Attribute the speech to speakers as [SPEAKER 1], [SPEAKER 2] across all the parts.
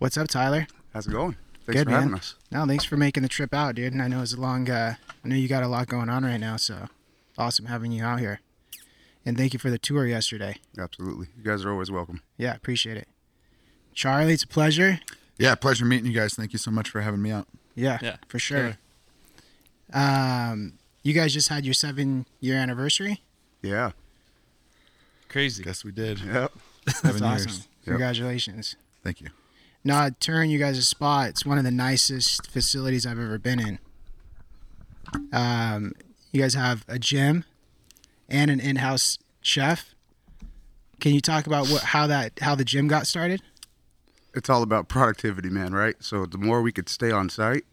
[SPEAKER 1] What's up, Tyler?
[SPEAKER 2] How's it going? Thanks
[SPEAKER 1] Good,
[SPEAKER 2] for having
[SPEAKER 1] man.
[SPEAKER 2] us.
[SPEAKER 1] No, thanks for making the trip out, dude. And I know it's a long. Uh, I know you got a lot going on right now, so awesome having you out here. And thank you for the tour yesterday.
[SPEAKER 2] Absolutely. You guys are always welcome.
[SPEAKER 1] Yeah, appreciate it. Charlie, it's a pleasure.
[SPEAKER 3] Yeah, pleasure meeting you guys. Thank you so much for having me out.
[SPEAKER 1] Yeah,
[SPEAKER 4] Yeah,
[SPEAKER 1] for sure. Um, you guys just had your seven year anniversary.
[SPEAKER 2] Yeah.
[SPEAKER 4] Crazy.
[SPEAKER 3] Guess we did.
[SPEAKER 2] Yep.
[SPEAKER 1] That's
[SPEAKER 3] Seven
[SPEAKER 1] awesome.
[SPEAKER 3] years.
[SPEAKER 1] Congratulations.
[SPEAKER 3] Thank you.
[SPEAKER 1] No, Turn, you guys' a spot. It's one of the nicest facilities I've ever been in. Um, you guys have a gym and an in-house chef. Can you talk about what how that how the gym got started?
[SPEAKER 2] It's all about productivity, man, right? So the more we could stay on site,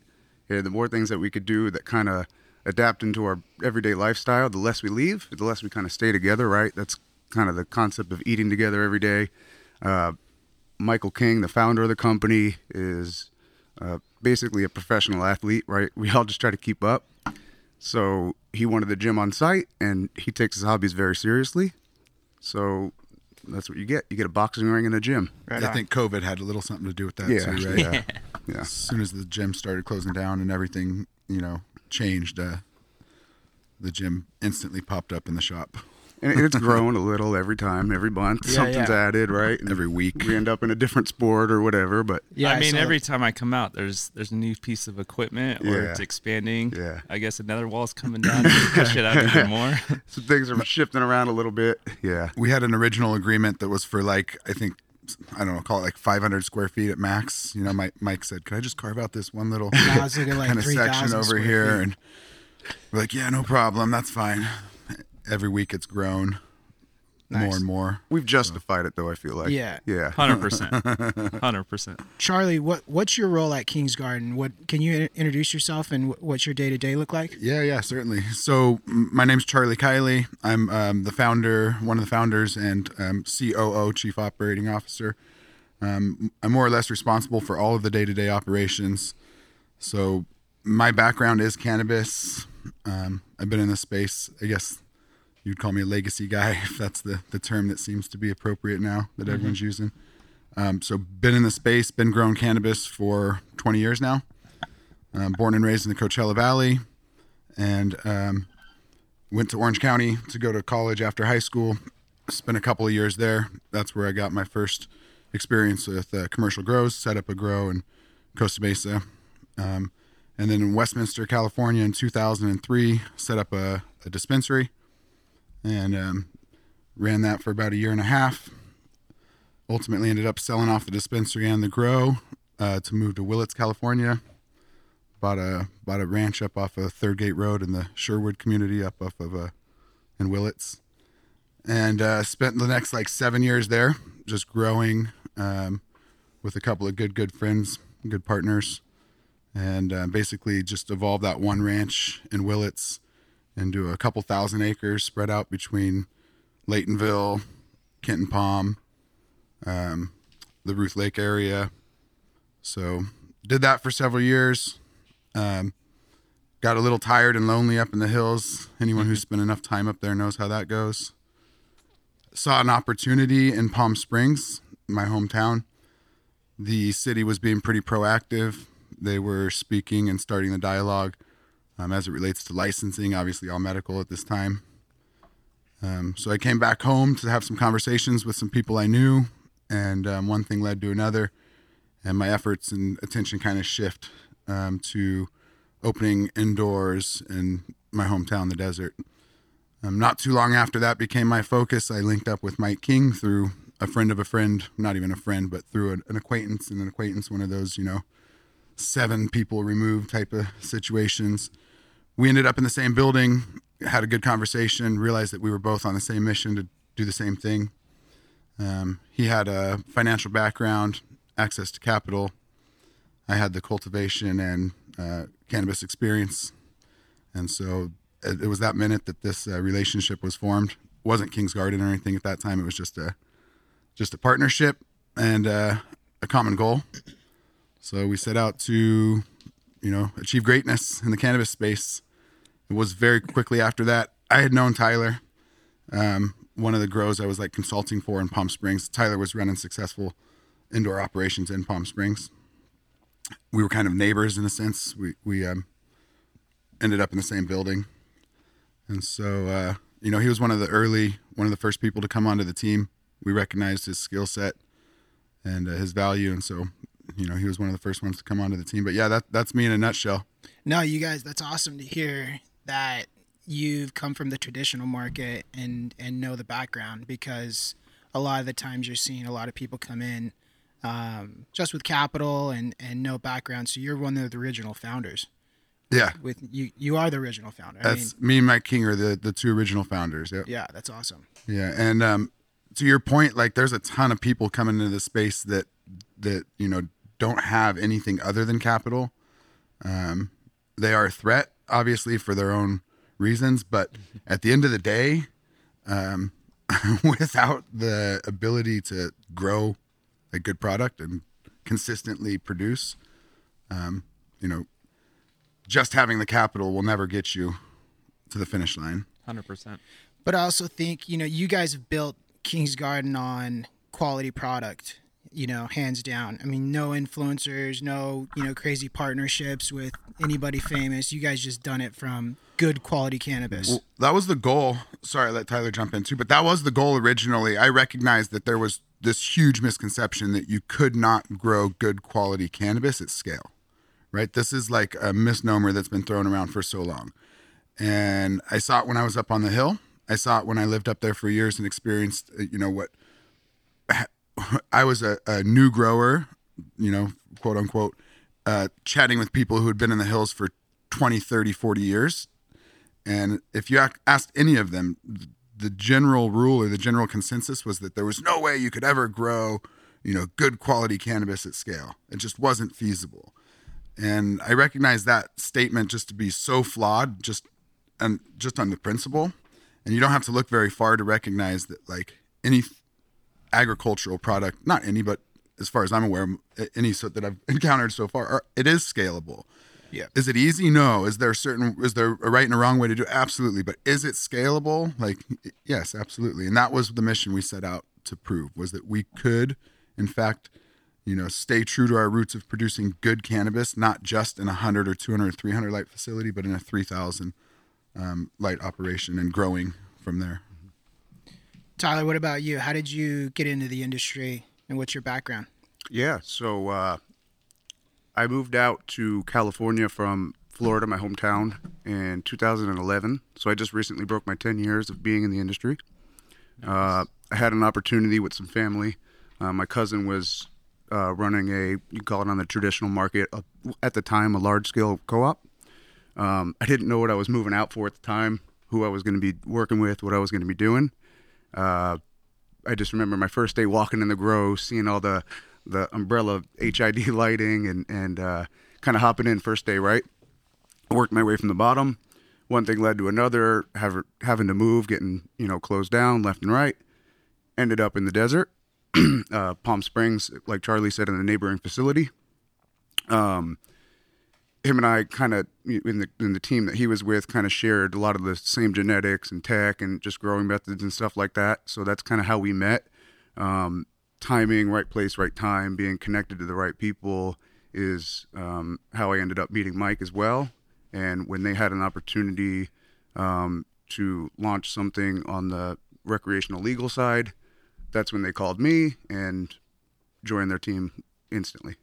[SPEAKER 2] and the more things that we could do that kind of adapt into our everyday lifestyle, the less we leave, the less we kind of stay together, right? That's kind of the concept of eating together every day. Uh, Michael King, the founder of the company, is uh, basically a professional athlete, right? We all just try to keep up. So he wanted the gym on site, and he takes his hobbies very seriously. So that's what you get. You get a boxing ring and a gym.
[SPEAKER 1] Right
[SPEAKER 3] I
[SPEAKER 1] on.
[SPEAKER 3] think COVID had a little something to do with that
[SPEAKER 2] Yeah,
[SPEAKER 3] too, right?
[SPEAKER 2] yeah, yeah.
[SPEAKER 3] As soon as the gym started closing down and everything, you know, changed, uh, the gym instantly popped up in the shop
[SPEAKER 2] And it's grown a little every time, every month.
[SPEAKER 1] Yeah,
[SPEAKER 2] Something's
[SPEAKER 1] yeah.
[SPEAKER 2] added, right? And
[SPEAKER 3] every week.
[SPEAKER 2] we end up in a different sport or whatever. But
[SPEAKER 1] Yeah,
[SPEAKER 4] I mean, every
[SPEAKER 1] that.
[SPEAKER 4] time I come out, there's there's a new piece of equipment, or
[SPEAKER 2] Yeah.
[SPEAKER 4] it's expanding.
[SPEAKER 2] Yeah.
[SPEAKER 4] I guess another wall's coming down to push it out even more.
[SPEAKER 2] so things are shifting around a little bit. Yeah.
[SPEAKER 3] We had an original agreement that was for like I think I don't know, call it like 500 square feet at max. You know, Mike, Mike said, "Could I just carve out this one little
[SPEAKER 1] Now like
[SPEAKER 3] kind of section over here?"
[SPEAKER 1] feet.
[SPEAKER 3] And we're like, "Yeah, no problem. That's fine." Every week it's grown
[SPEAKER 1] Nice.
[SPEAKER 3] more and more.
[SPEAKER 2] We've justified it, though, I feel like.
[SPEAKER 1] Yeah.
[SPEAKER 2] Yeah.
[SPEAKER 4] Hundred percent. Hundred percent.
[SPEAKER 1] Charlie, what what's your role at King's Garden? What can you introduce yourself and wh- what's your day to day look like?
[SPEAKER 3] Yeah, yeah, certainly. So m- my name's Charlie Kieley. I'm um, the founder, one of the founders, and um, COO, Chief Operating Officer. Um, I'm more or less responsible for all of the day-to-day operations. So my background is cannabis. Um, I've been in this space. I guess you'd call me a legacy guy, if that's the the term that seems to be appropriate now that everyone's using. Um, so been in the space, been growing cannabis for 20 years now. Um, born and raised in the Coachella Valley and um, went to Orange County to go to college after high school. Spent a couple of years there. That's where I got my first experience with uh, commercial grows. Set up a grow in Costa Mesa, um, and then in Westminster, California, in 2003, set up a, a dispensary, and um, ran that for about a year and a half. Ultimately, ended up selling off the dispensary and the grow uh, to move to Willits, California. Bought a bought a ranch up off of Third Gate Road in the Sherwood community up off of uh, in Willits, and uh, spent the next like seven years there, just growing um, with a couple of good good friends, good partners, and uh, basically just evolved that one ranch in Willits into a couple thousand acres spread out between Laytonville, Kenton Palm, um, the Ruth Lake area. So did that for several years. Um, got a little tired and lonely up in the hills. Anyone who's spent enough time up there knows how that goes. Saw an opportunity in Palm Springs, my hometown. The city was being pretty proactive. They were speaking and starting the dialogue um, as it relates to licensing, obviously, all medical at this time. Um, so I came back home to have some conversations with some people I knew, and um, one thing led to another, and my efforts and attention kind of shift um, to opening indoors in my hometown, the desert. Um, not too long after that became my focus. I linked up with Mike King through a friend of a friend, not even a friend, but through an, an acquaintance and an acquaintance, one of those, you know, seven people removed type of situations. We ended up in the same building, had a good conversation, realized that we were both on the same mission to do the same thing. Um, he had a financial background, access to capital. I had the cultivation and uh, cannabis experience, and so it, it was that minute that this uh, relationship was formed. It wasn't King's Garden or anything at that time. It was just a just a partnership and uh, a common goal. So we set out to, you know, achieve greatness in the cannabis space. It was very quickly after that. I had known Tyler, um, one of the grows I was like consulting for in Palm Springs. Tyler was running successful indoor operations in Palm Springs. We were kind of neighbors in a sense. We we um, ended up in the same building, and so uh, you know he was one of the early, one of the first people to come onto the team. We recognized his skill set and uh, his value, and so you know he was one of the first ones to come onto the team. But yeah, that that's me in a nutshell.
[SPEAKER 1] No, you guys, that's awesome to hear that you've come from the traditional market and and know the background because a lot of the times you're seeing a lot of people come in um, just with capital and and no background. So you're one of the original founders.
[SPEAKER 3] Yeah,
[SPEAKER 1] With you, you are the original founder. I mean,
[SPEAKER 3] that's me and Mike King are the the two original founders. Yeah.
[SPEAKER 1] yeah, that's awesome.
[SPEAKER 3] Yeah, and um, to your point, like there's a ton of people coming into the space that that you know don't have anything other than capital. Um, they are a threat, obviously, for their own reasons, but at the end of the day, um, without the ability to grow a good product and consistently produce, um, you know, just having the capital will never get you to the finish line.
[SPEAKER 4] Hundred percent.
[SPEAKER 1] But I also think you know you guys have built King's Garden on quality product. You know, hands down. I mean, no influencers, no you know crazy partnerships with anybody famous. You guys just done it from good quality cannabis.
[SPEAKER 3] Well, that was the goal. Sorry, I let Tyler jump in too, but that was the goal originally. I recognized that there was this huge misconception that you could not grow good quality cannabis at scale, right? This is like a misnomer that's been thrown around for so long. And I saw it when I was up on the hill. I saw it when I lived up there for years and experienced, uh, you know, what I was a, a new grower, you know, quote unquote, uh, chatting with people who had been in the hills for 20, 30, 40 years. And if you asked any of them, the general rule or the general consensus was that there was no way you could ever grow, you know, good quality cannabis at scale. It just wasn't feasible. And I recognize that statement just to be so flawed, just and just on the principle. And you don't have to look very far to recognize that, like any agricultural product, not any, but as far as I'm aware, any so that I've encountered so far, are, it is scalable.
[SPEAKER 1] Yeah.
[SPEAKER 3] Is it easy? No. Is there certain? Is there a right and a wrong way to do it? Absolutely. But is it scalable? Like, yes, absolutely. And that was the mission we set out to prove was that we could, in fact, you know, stay true to our roots of producing good cannabis, not just in a hundred or 200 or 300 light facility, but in a 3,000 um, light operation and growing from there.
[SPEAKER 1] Tyler, what about you? How did you get into the industry and what's your background?
[SPEAKER 2] Yeah, so uh, I moved out to California from Florida, my hometown, in 2011. So I just recently broke my 10 years of being in the industry. Uh, I had an opportunity with some family. Uh, my cousin was uh, running a, you call it on the traditional market, at the time, a large scale co op. Um, I didn't know what I was moving out for at the time, who I was going to be working with, what I was going to be doing. Uh, I just remember my first day walking in the grow, seeing all the the umbrella HID lighting, and and uh, kind of hopping in first day. Right, worked my way from the bottom. One thing led to another. Have, having to move, getting you know closed down left and right. Ended up in the desert, uh, Palm Springs, like Charlie said, in a neighboring facility. Um, him and I kind of in the in the team that he was with kind of shared a lot of the same genetics and tech and just growing methods and stuff like that. So that's kind of how we met. Um, timing, right place, right time, being connected to the right people is um, how I ended up meeting Mike as well. And when they had an opportunity um, to launch something on the recreational legal side, that's when they called me and joined their team instantly.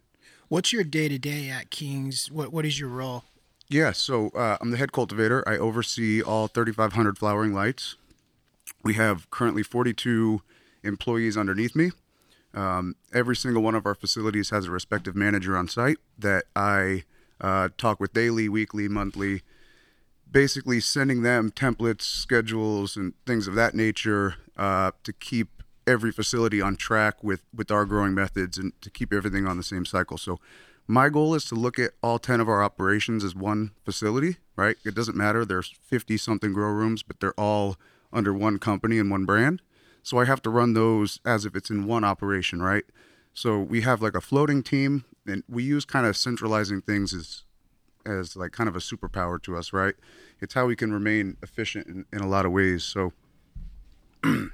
[SPEAKER 1] What's your day to day at King's? What What is your role?
[SPEAKER 2] Yeah, so uh, I'm the head cultivator. I oversee all 3,500 flowering lights. We have currently 42 employees underneath me. Um, every single one of our facilities has a respective manager on site that I uh, talk with daily, weekly, monthly, basically sending them templates, schedules, and things of that nature uh, to keep every facility on track with with our growing methods and to keep everything on the same cycle. So my goal is to look at all 10 of our operations as one facility, right? It doesn't matter there's 50 something grow rooms, but they're all under one company and one brand. So I have to run those as if it's in one operation, right? So we have like a floating team and we use kind of centralizing things as as like kind of a superpower to us, right? It's how we can remain efficient in, in a lot of ways. So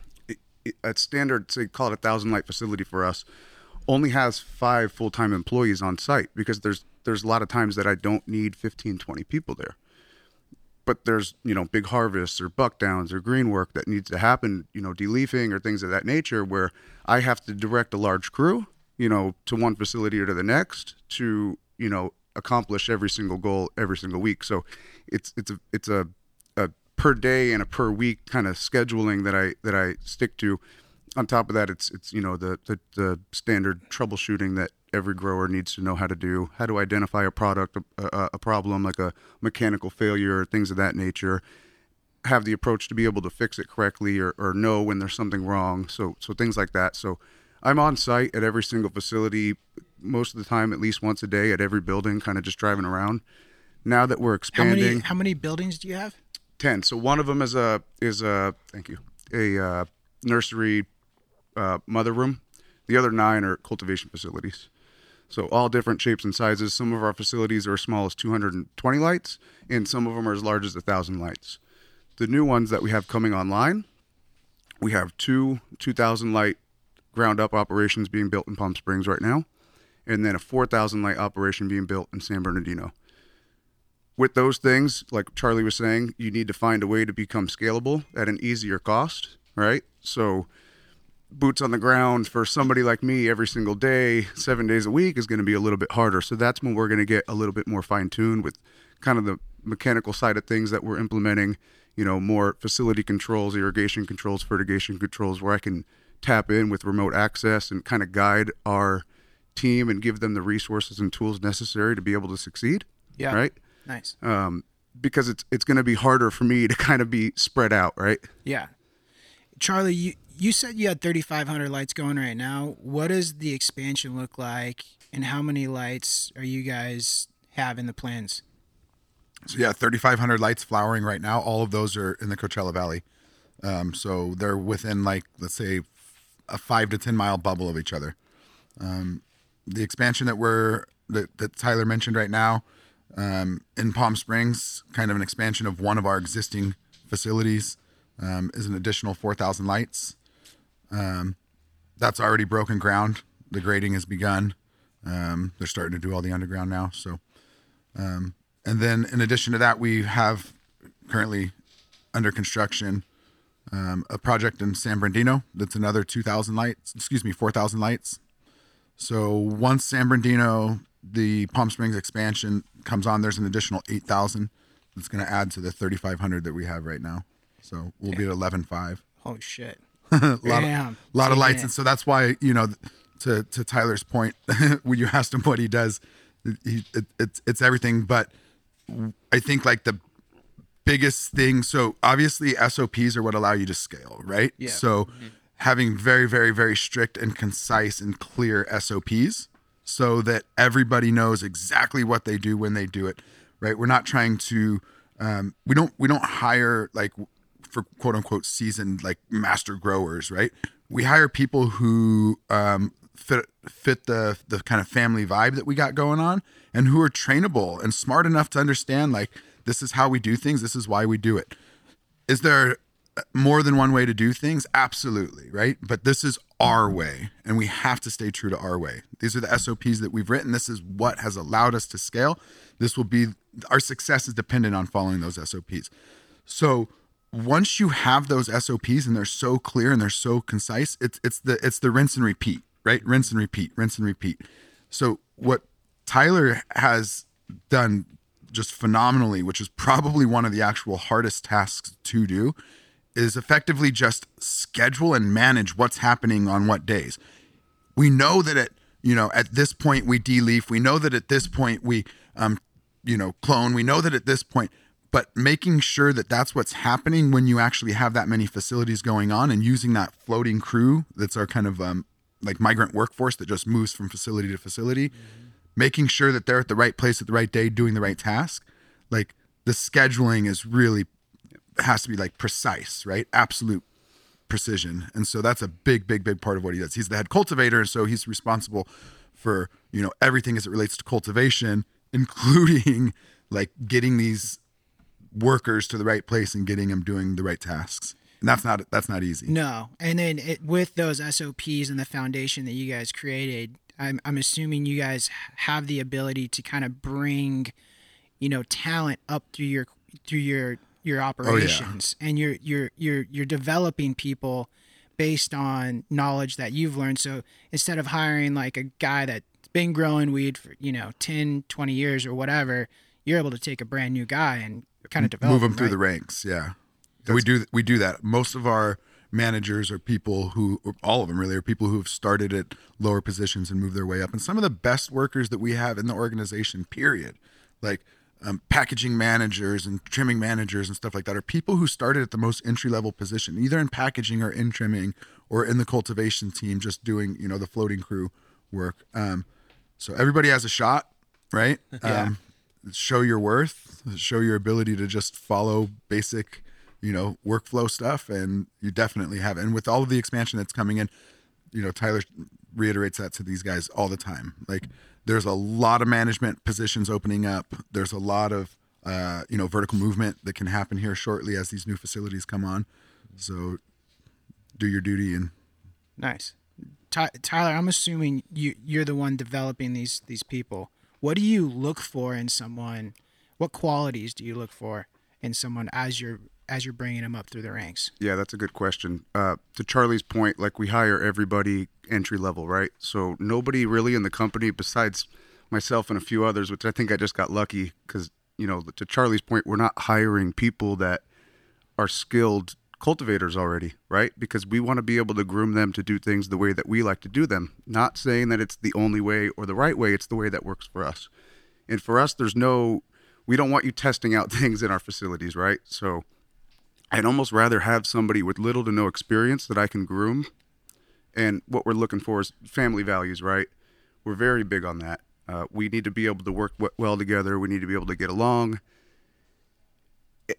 [SPEAKER 2] at standard, say, call it a thousand light facility for us, only has five full-time employees on site because there's there's a lot of times that I don't need 15, 20 people there. But there's, you know, big harvests or buck downs or green work that needs to happen, you know, deleafing or things of that nature where I have to direct a large crew, you know, to one facility or to the next to, you know, accomplish every single goal every single week. So it's it's a it's a, a per day and a per week kind of scheduling that I that I stick to. On top of that, it's it's you know the the, the standard troubleshooting that every grower needs to know how to do. How to identify a product, a, a, a problem like a mechanical failure, things of that nature. Have the approach to be able to fix it correctly or, or know when there's something wrong. So so things like that. So I'm on site at every single facility most of the time, at least once a day at every building, kind of just driving around. Now that we're
[SPEAKER 1] How
[SPEAKER 2] expanding,
[SPEAKER 1] many how many buildings do you have?
[SPEAKER 2] Ten. So one of them is a is a thank you a uh, nursery uh, mother room. The other nine are cultivation facilities. So all different shapes and sizes. Some of our facilities are as small as 220 lights, and some of them are as large as a thousand lights. The new ones that we have coming online, we have two 2,000 light ground up operations being built in Palm Springs right now, and then a 4,000 light operation being built in San Bernardino with those things, like Charlie was saying, you need to find a way to become scalable at an easier cost, right? So, boots on the ground for somebody like me every single day, seven days a week, is going to be a little bit harder. So, that's when we're going to get a little bit more fine tuned with kind of the mechanical side of things that we're implementing, you know, more facility controls, irrigation controls, fertigation controls, where I can tap in with remote access and kind of guide our team and give them the resources and tools necessary to be able to succeed.
[SPEAKER 1] Yeah.
[SPEAKER 2] Right
[SPEAKER 1] Nice.
[SPEAKER 2] um, because it's it's going to be harder for me to kind of be spread out, right?
[SPEAKER 1] Yeah. Charlie, you, you said you had 3,500 lights going right now. What does the expansion look like, and how many lights are you guys have in the plans?
[SPEAKER 3] So yeah, 3,500 lights flowering right now. All of those are in the Coachella Valley. Um, so they're within like let's say a five to ten mile bubble of each other. Um, the expansion that we're that, that Tyler mentioned right now um, in Palm Springs, kind of an expansion of one of our existing facilities, um, is an additional 4,000 lights. Um, that's already broken ground. The grading has begun. Um, they're starting to do all the underground now. So, um, and then in addition to that, we have currently under construction um, a project in San Bernardino that's another 2,000 lights, excuse me, 4,000 lights. So once San Bernardino, the Palm Springs expansion comes on, there's an additional 8,000 that's going to add to the 3,500 that we have right now. So we'll be at 11.5
[SPEAKER 1] Holy shit.
[SPEAKER 3] a lot,
[SPEAKER 1] Damn.
[SPEAKER 3] of, lot of
[SPEAKER 1] Taking
[SPEAKER 3] lights, and so that's why you know, to to Tyler's point, when you asked him what he does, he, it, it's it's everything. But I think like the biggest thing. So obviously SOPs are what allow you to scale, right?
[SPEAKER 1] Yeah.
[SPEAKER 3] So mm-hmm. having very very very strict and concise and clear SOPs, so that everybody knows exactly what they do when they do it, right? We're not trying to. Um, we don't we don't hire like for quote unquote seasoned like master growers, right? We hire people who um, fit fit the the kind of family vibe that we got going on, and who are trainable and smart enough to understand like this is how we do things, this is why we do it. Is there more than one way to do things? Absolutely, right? But this is our way, and we have to stay true to our way. These are the SOPs that we've written. This is what has allowed us to scale. This will be our success is dependent on following those SOPs. So once you have those SOPs and they're so clear and they're so concise, it's it's the it's the rinse and repeat, right? Rinse and repeat, rinse and repeat. So what Tyler has done just phenomenally, which is probably one of the actual hardest tasks to do, is effectively just schedule and manage what's happening on what days. We know that at you know at this point we deleaf. We know that at this point we um you know clone. We know that at this point, but making sure that that's what's happening when you actually have that many facilities going on and using that floating crew that's our kind of um like migrant workforce that just moves from facility to facility, making sure that they're at the right place at the right day doing the right task. Like the scheduling is really has to be like precise, right? Absolute precision. And so that's a big, big, big part of what he does. He's the head cultivator, and so he's responsible for, you know, everything as it relates to cultivation, including like getting these workers to the right place and getting them doing the right tasks. And that's not that's not easy.
[SPEAKER 1] No, and then it, with those SOPs and the foundation that you guys created, I'm I'm assuming you guys have the ability to kind of bring, you know, talent up through your through your your oh, operations, and you're you're you're you're developing people based on knowledge that you've learned. So instead of hiring like a guy that's been growing weed for you know 10, 20 years or whatever, you're able to take a brand new guy and kind of develop
[SPEAKER 3] move them
[SPEAKER 1] him,
[SPEAKER 3] through
[SPEAKER 1] right?
[SPEAKER 3] the ranks. Yeah, we do we do that. Most of our managers are people who, or all of them really, are people who have started at lower positions and moved their way up. And some of the best workers that we have in the organization, period, like um, packaging managers and trimming managers and stuff like that, are people who started at the most entry level position, either in packaging or in trimming or in the cultivation team, just doing you know the floating crew work. Um, so everybody has a shot, right? Um, show your worth, show your ability to just follow basic, you know, workflow stuff, and you definitely have. it. And with all of the expansion that's coming in, you know, Tyler reiterates that to these guys all the time. Like, there's a lot of management positions opening up. There's a lot of, uh, you know, vertical movement that can happen here shortly as these new facilities come on. So, do your duty and
[SPEAKER 1] Nice, Ty- Tyler. I'm assuming you you're the one developing these these people. What do you look for in someone? What qualities do you look for in someone as you're as you're bringing them up through the ranks?
[SPEAKER 2] Yeah, that's a good question. Uh, to Charlie's point, like we hire everybody entry level, right? So nobody really in the company besides myself and a few others, which I think I just got lucky because, you know, to Charlie's point, we're not hiring people that are skilled cultivators already, right? Because we want to be able to groom them to do things the way that we like to do them. Not saying that it's the only way or the right way, it's the way that works for us. And for us, there's no, we don't want you testing out things in our facilities, right? So, I'd almost rather have somebody with little to no experience that I can groom. And what we're looking for is family values, right? We're very big on that. Uh, we need to be able to work well together. We need to be able to get along.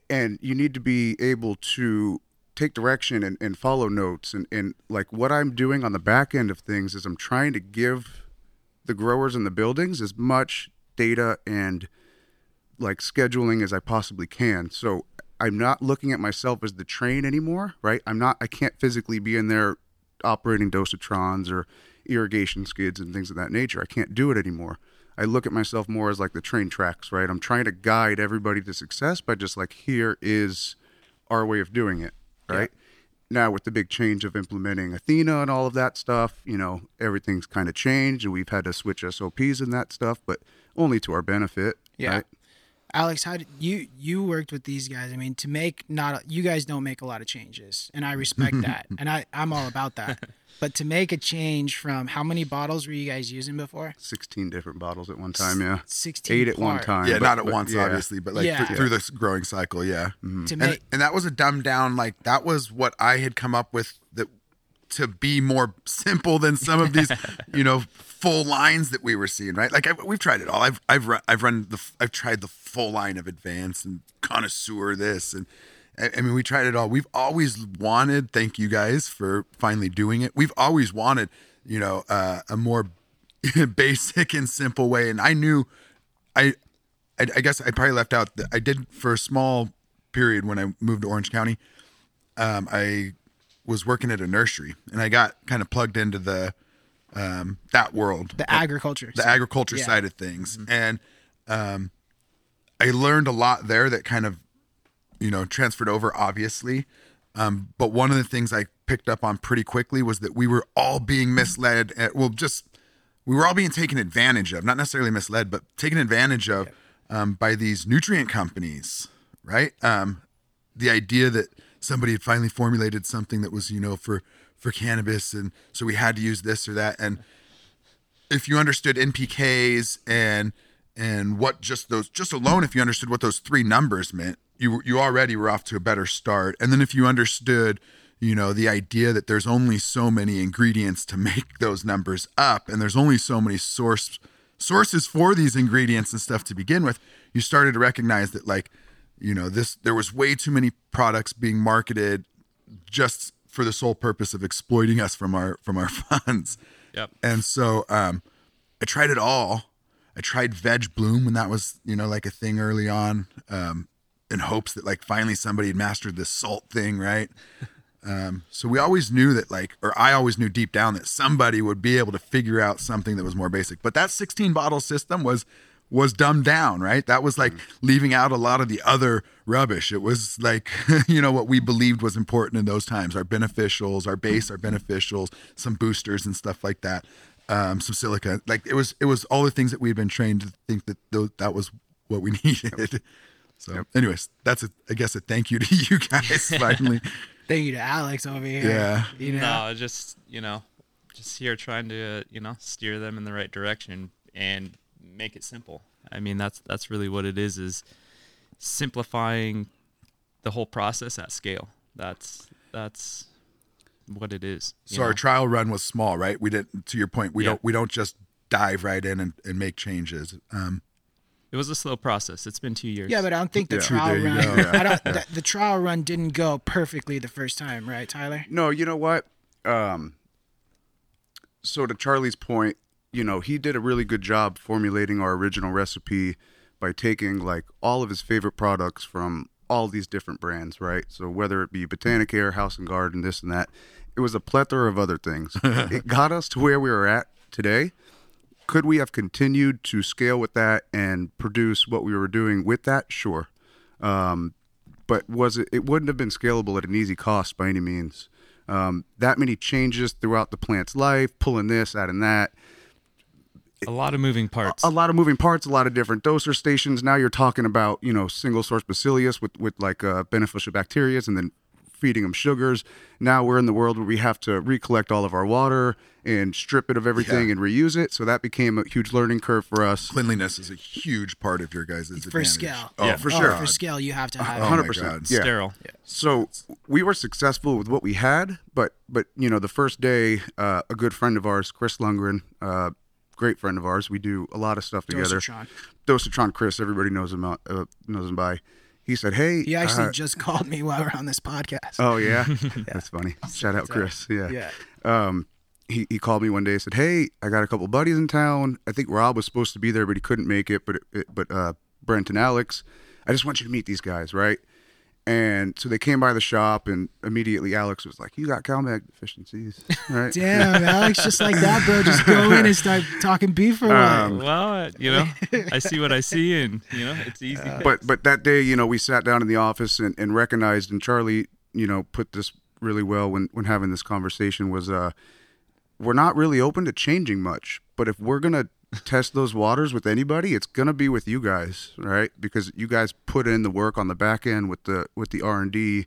[SPEAKER 2] And you need to be able to take direction and, and follow notes. And, and like what I'm doing on the back end of things is I'm trying to give the growers in the buildings as much data and like scheduling as I possibly can. So I'm not looking at myself as the train anymore, right? I'm not I can't physically be in there operating dosatrons or irrigation skids and things of that nature. I can't do it anymore. I look at myself more as like the train tracks, right? I'm trying to guide everybody to success by just like here is our way of doing it, right? Now with the big change of implementing Athena and all of that stuff, you know, everything's kind of changed and we've had to switch SOPs and that stuff, but only to our benefit,
[SPEAKER 1] Yeah.
[SPEAKER 2] right?
[SPEAKER 1] Alex, how did you you worked with these guys? I mean, to make not you guys don't make a lot of changes, and I respect that, and I I'm all about that. But to make a change from how many bottles were you guys using before?
[SPEAKER 2] 16 different bottles at one time, yeah.
[SPEAKER 1] Sixteen.
[SPEAKER 2] Eight at one time.
[SPEAKER 3] yeah,
[SPEAKER 2] but-
[SPEAKER 3] not at
[SPEAKER 2] but
[SPEAKER 3] once,
[SPEAKER 2] yeah.
[SPEAKER 3] obviously, but like
[SPEAKER 1] Yeah.
[SPEAKER 3] thr- through this growing cycle, yeah. Mm-hmm.
[SPEAKER 1] To
[SPEAKER 3] and,
[SPEAKER 1] make
[SPEAKER 3] and that was a dumbed down like that was what i had come up with that to be more simple than some of these you know full lines that we were seeing right like I, we've tried it all i've i've run i've run the i've tried the full line of advance and connoisseur this and I I mean, we tried it all. We've always wanted. Thank you guys for finally doing it. We've always wanted, you know, uh, a more basic and simple way. And I knew, I, I, I guess I probably left out that I did for a small period when I moved to Orange County. Um, I was working at a nursery, and I got kind of plugged into the um, that world,
[SPEAKER 1] the agriculture.
[SPEAKER 3] the agriculture
[SPEAKER 1] Yeah.
[SPEAKER 3] side of things, and um, I learned a lot there that kind of you know transferred over, obviously. Um, but one of the things I picked up on pretty quickly was that we were all being misled. At, well, just we were all being taken advantage of, not necessarily misled, but taken advantage of um, by these nutrient companies, right? Um, the idea that somebody had finally formulated something that was, you know, for for cannabis, and so we had to use this or that, and if you understood NPKs and and what just those just alone if you understood what those three numbers meant you you already were off to a better start. And then if you understood you know the idea that there's only so many ingredients to make those numbers up and there's only so many source sources for these ingredients and stuff to begin with you started to recognize that like you know this there was way too many products being marketed just for the sole purpose of exploiting us from our from our funds
[SPEAKER 4] Yep.
[SPEAKER 3] and so um, I tried it all. I tried Veg Bloom when that was, you know, like a thing early on. Um, in hopes that like finally somebody had mastered this salt thing, right? Um, so we always knew that like, or I always knew deep down that somebody would be able to figure out something that was more basic. But that 16 bottle system was was dumbed down, right? That was like leaving out a lot of the other rubbish. It was like, you know, what we believed was important in those times our beneficials, our base, our beneficials, some boosters and stuff like that, um, some silica. Like it was, it was all the things that we had been trained to think that those, that was what we needed. So, anyways, that's a, I guess, a thank you to you guys finally.
[SPEAKER 1] Thank you to Alex over here.
[SPEAKER 3] Yeah.
[SPEAKER 1] You know.
[SPEAKER 4] No, just you know, just here trying to you know steer them in the right direction and make it simple. I mean, that's that's really what it is is simplifying the whole process at scale. That's that's what it is. you
[SPEAKER 3] So our trial run was small, right? We didn't. To your point, we
[SPEAKER 4] Yeah.
[SPEAKER 3] don't we don't just dive right in and, and make changes. Um,
[SPEAKER 4] it was a slow process. It's been two years.
[SPEAKER 1] Yeah, but I don't think the
[SPEAKER 3] Yeah.
[SPEAKER 1] trial
[SPEAKER 3] There
[SPEAKER 1] run.
[SPEAKER 3] go.
[SPEAKER 1] I don't. The, the trial run didn't go perfectly the first time, right, Tyler?
[SPEAKER 2] No, you know what? Um, so to Charlie's point, you know, he did a really good job formulating our original recipe by taking like all of his favorite products from all these different brands, right? So whether it be Botanicare, House and Garden, this and that, it was a plethora of other things. it got us to where we are at today. Could we have continued to scale with that and produce what we were doing with that? Sure. Um, but was it? It wouldn't have been scalable at an easy cost by any means. Um, that many changes throughout the plant's life, pulling this, adding that,
[SPEAKER 4] a lot of moving parts.
[SPEAKER 2] a lot of moving parts, a lot of different doser stations. Now you're talking about you know single source bacillus with with like uh, beneficial bacteria, and then feeding them sugars. Now we're in the world where we have to recollect all of our water and strip it of everything
[SPEAKER 3] Yeah.
[SPEAKER 2] and reuse it. So that became a huge learning curve for us.
[SPEAKER 3] cleanliness is a huge part of your guys'
[SPEAKER 1] For
[SPEAKER 3] advantage.
[SPEAKER 1] scale.
[SPEAKER 3] Oh,
[SPEAKER 4] Yeah.
[SPEAKER 3] for
[SPEAKER 1] Oh,
[SPEAKER 3] sure.
[SPEAKER 1] for scale, you have to have.
[SPEAKER 3] Oh,
[SPEAKER 2] 100%. Yeah.
[SPEAKER 4] Sterile.
[SPEAKER 2] So we were successful with what we had, but but you know the first day, uh, a good friend of ours, Chris Lundgren, uh, great friend of ours, we do a lot of stuff together.
[SPEAKER 1] Dosatron.
[SPEAKER 2] Dosatron Chris, everybody knows him out- uh, knows him by. He said, "Hey,
[SPEAKER 1] He actually
[SPEAKER 2] uh,
[SPEAKER 1] just called me while we're on this podcast.
[SPEAKER 2] oh yeah, that's funny. Shout out Chris. Yeah,
[SPEAKER 1] yeah.
[SPEAKER 2] Um, he he called me one day. and Said, "Hey, I got a couple buddies in town. I think Rob was supposed to be there, but he couldn't make it. But it, but uh, Brent and Alex, I just want you to meet these guys, right?" And so they came by the shop, and immediately Alex was like, "You got CalMag deficiencies, right?"
[SPEAKER 1] Damn, Alex, just like that, bro. Just go in and start talking beef for
[SPEAKER 2] Um,
[SPEAKER 1] what?
[SPEAKER 4] Well, uh, you know, I see what I see, and you know, it's easy.
[SPEAKER 1] Uh,
[SPEAKER 2] but but that day, you know, we sat down in the office and, and recognized, and Charlie, you know, put this really well when when having this conversation was, uh, we're not really open to changing much, but if we're gonna test those waters with anybody, it's gonna be with you guys, right? Because you guys put in the work on the back end with the with the R and D,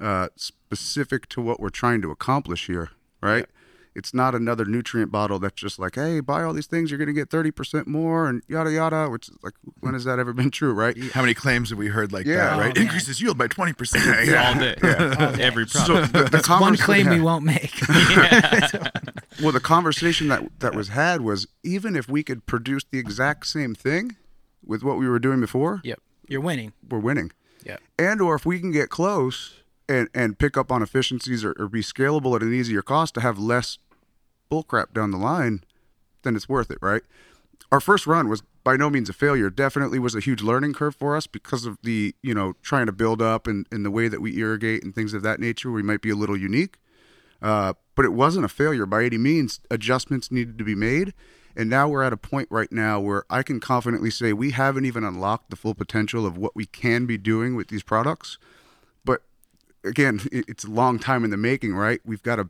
[SPEAKER 2] uh, specific to what we're trying to accomplish here, right? It's not another nutrient bottle that's just like, hey, buy all these things, you're gonna get thirty percent more, and yada yada. Which is like, when has that ever been true, right?
[SPEAKER 3] How many claims have we heard like
[SPEAKER 2] Yeah.
[SPEAKER 3] that,
[SPEAKER 1] Oh,
[SPEAKER 3] right?
[SPEAKER 1] man.
[SPEAKER 3] Increases yield by 20%.
[SPEAKER 4] all day, every
[SPEAKER 2] So the, the
[SPEAKER 1] One claim we
[SPEAKER 2] yeah.
[SPEAKER 1] won't make.
[SPEAKER 2] Well, the conversation that that was had was even if we could produce the exact same thing with what we were doing before,
[SPEAKER 1] yep, you're winning.
[SPEAKER 2] we're winning.
[SPEAKER 1] Yep.
[SPEAKER 2] And or if we can get close and and pick up on efficiencies or, or be scalable at an easier cost to have less bullcrap down the line, then it's worth it, right? Our first run was by no means a failure. Definitely was a huge learning curve for us because of the, you know, trying to build up and, and the way that we irrigate and things of that nature. We might be a little unique. Uh, but it wasn't a failure by any means. Adjustments needed to be made. And now we're at a point right now where I can confidently say we haven't even unlocked the full potential of what we can be doing with these products. But again, it's a long time in the making, right? We've got a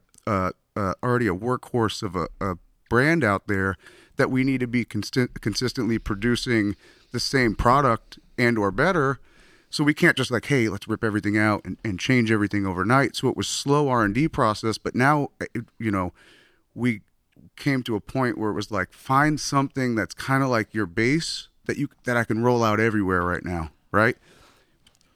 [SPEAKER 2] already a workhorse of a, a brand out there that we need to be consistently producing the same product and or better. So we can't just like, hey, let's rip everything out and, and change everything overnight. So it was slow R and D process, but now, eh, it- you know, we came to a point where it was like, find something that's kind of like your base that you that I can roll out everywhere right now, right?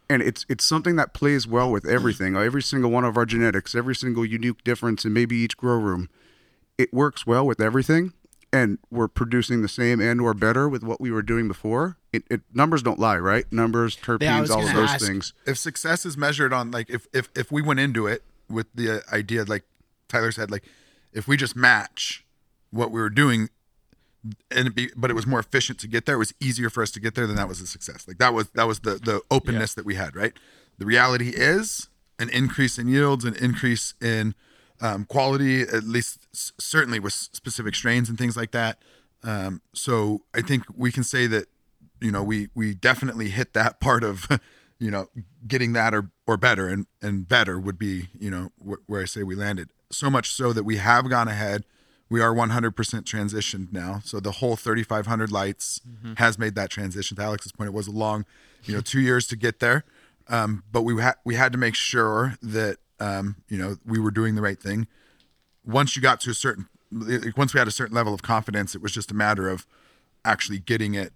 [SPEAKER 2] and it's it's something that plays well with everything. Mm. Every single one of our genetics, every single unique difference, and maybe each grow room, it works well with everything. And we're producing the same and or better with what we were doing before. It, it numbers don't lie, right? Numbers, terpenes,
[SPEAKER 1] Yeah,
[SPEAKER 2] all of those
[SPEAKER 1] ask.
[SPEAKER 2] things.
[SPEAKER 3] if success is measured on like if if if we went into it with the idea like Tyler said like if we just match what we were doing and it be, but it was more efficient to get there. It was easier for us to get there. Then that was a success. Like that was that was the the openness that we had. Right. The reality is an increase in yields, an increase in um, quality, at least s- certainly with specific strains and things like that. Um, so I think we can say that you know we we definitely hit that part of you know getting that or or better and and better would be you know wh- where I say we landed. So much so that we have gone ahead. We are 100% transitioned now. So the whole 3500 lights has made that transition. To Alex's point, it was a long, you know, two years to get there. Um, but we had we had to make sure that um, you know we were doing the right thing. Once you got to a certain, like, once we had a certain level of confidence, it was just a matter of actually getting it.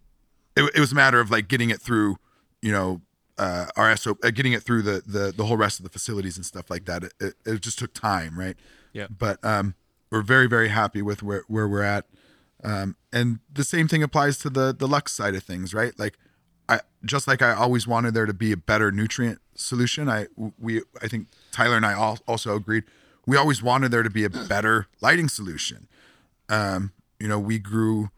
[SPEAKER 3] It, it was a matter of like getting it through, you know, uh, our SO, uh, getting it through the the the whole rest of the facilities and stuff like that. It, it, it just took time, right?
[SPEAKER 4] Yeah.
[SPEAKER 3] But um, we're very very happy with where where we're at. Um, and the same thing applies to the the Luxx side of things, right? Like, just like I always wanted there to be a better nutrient solution. I we I think Tyler and I all, also agreed. We always wanted there to be a better lighting solution. Um, you know, we grew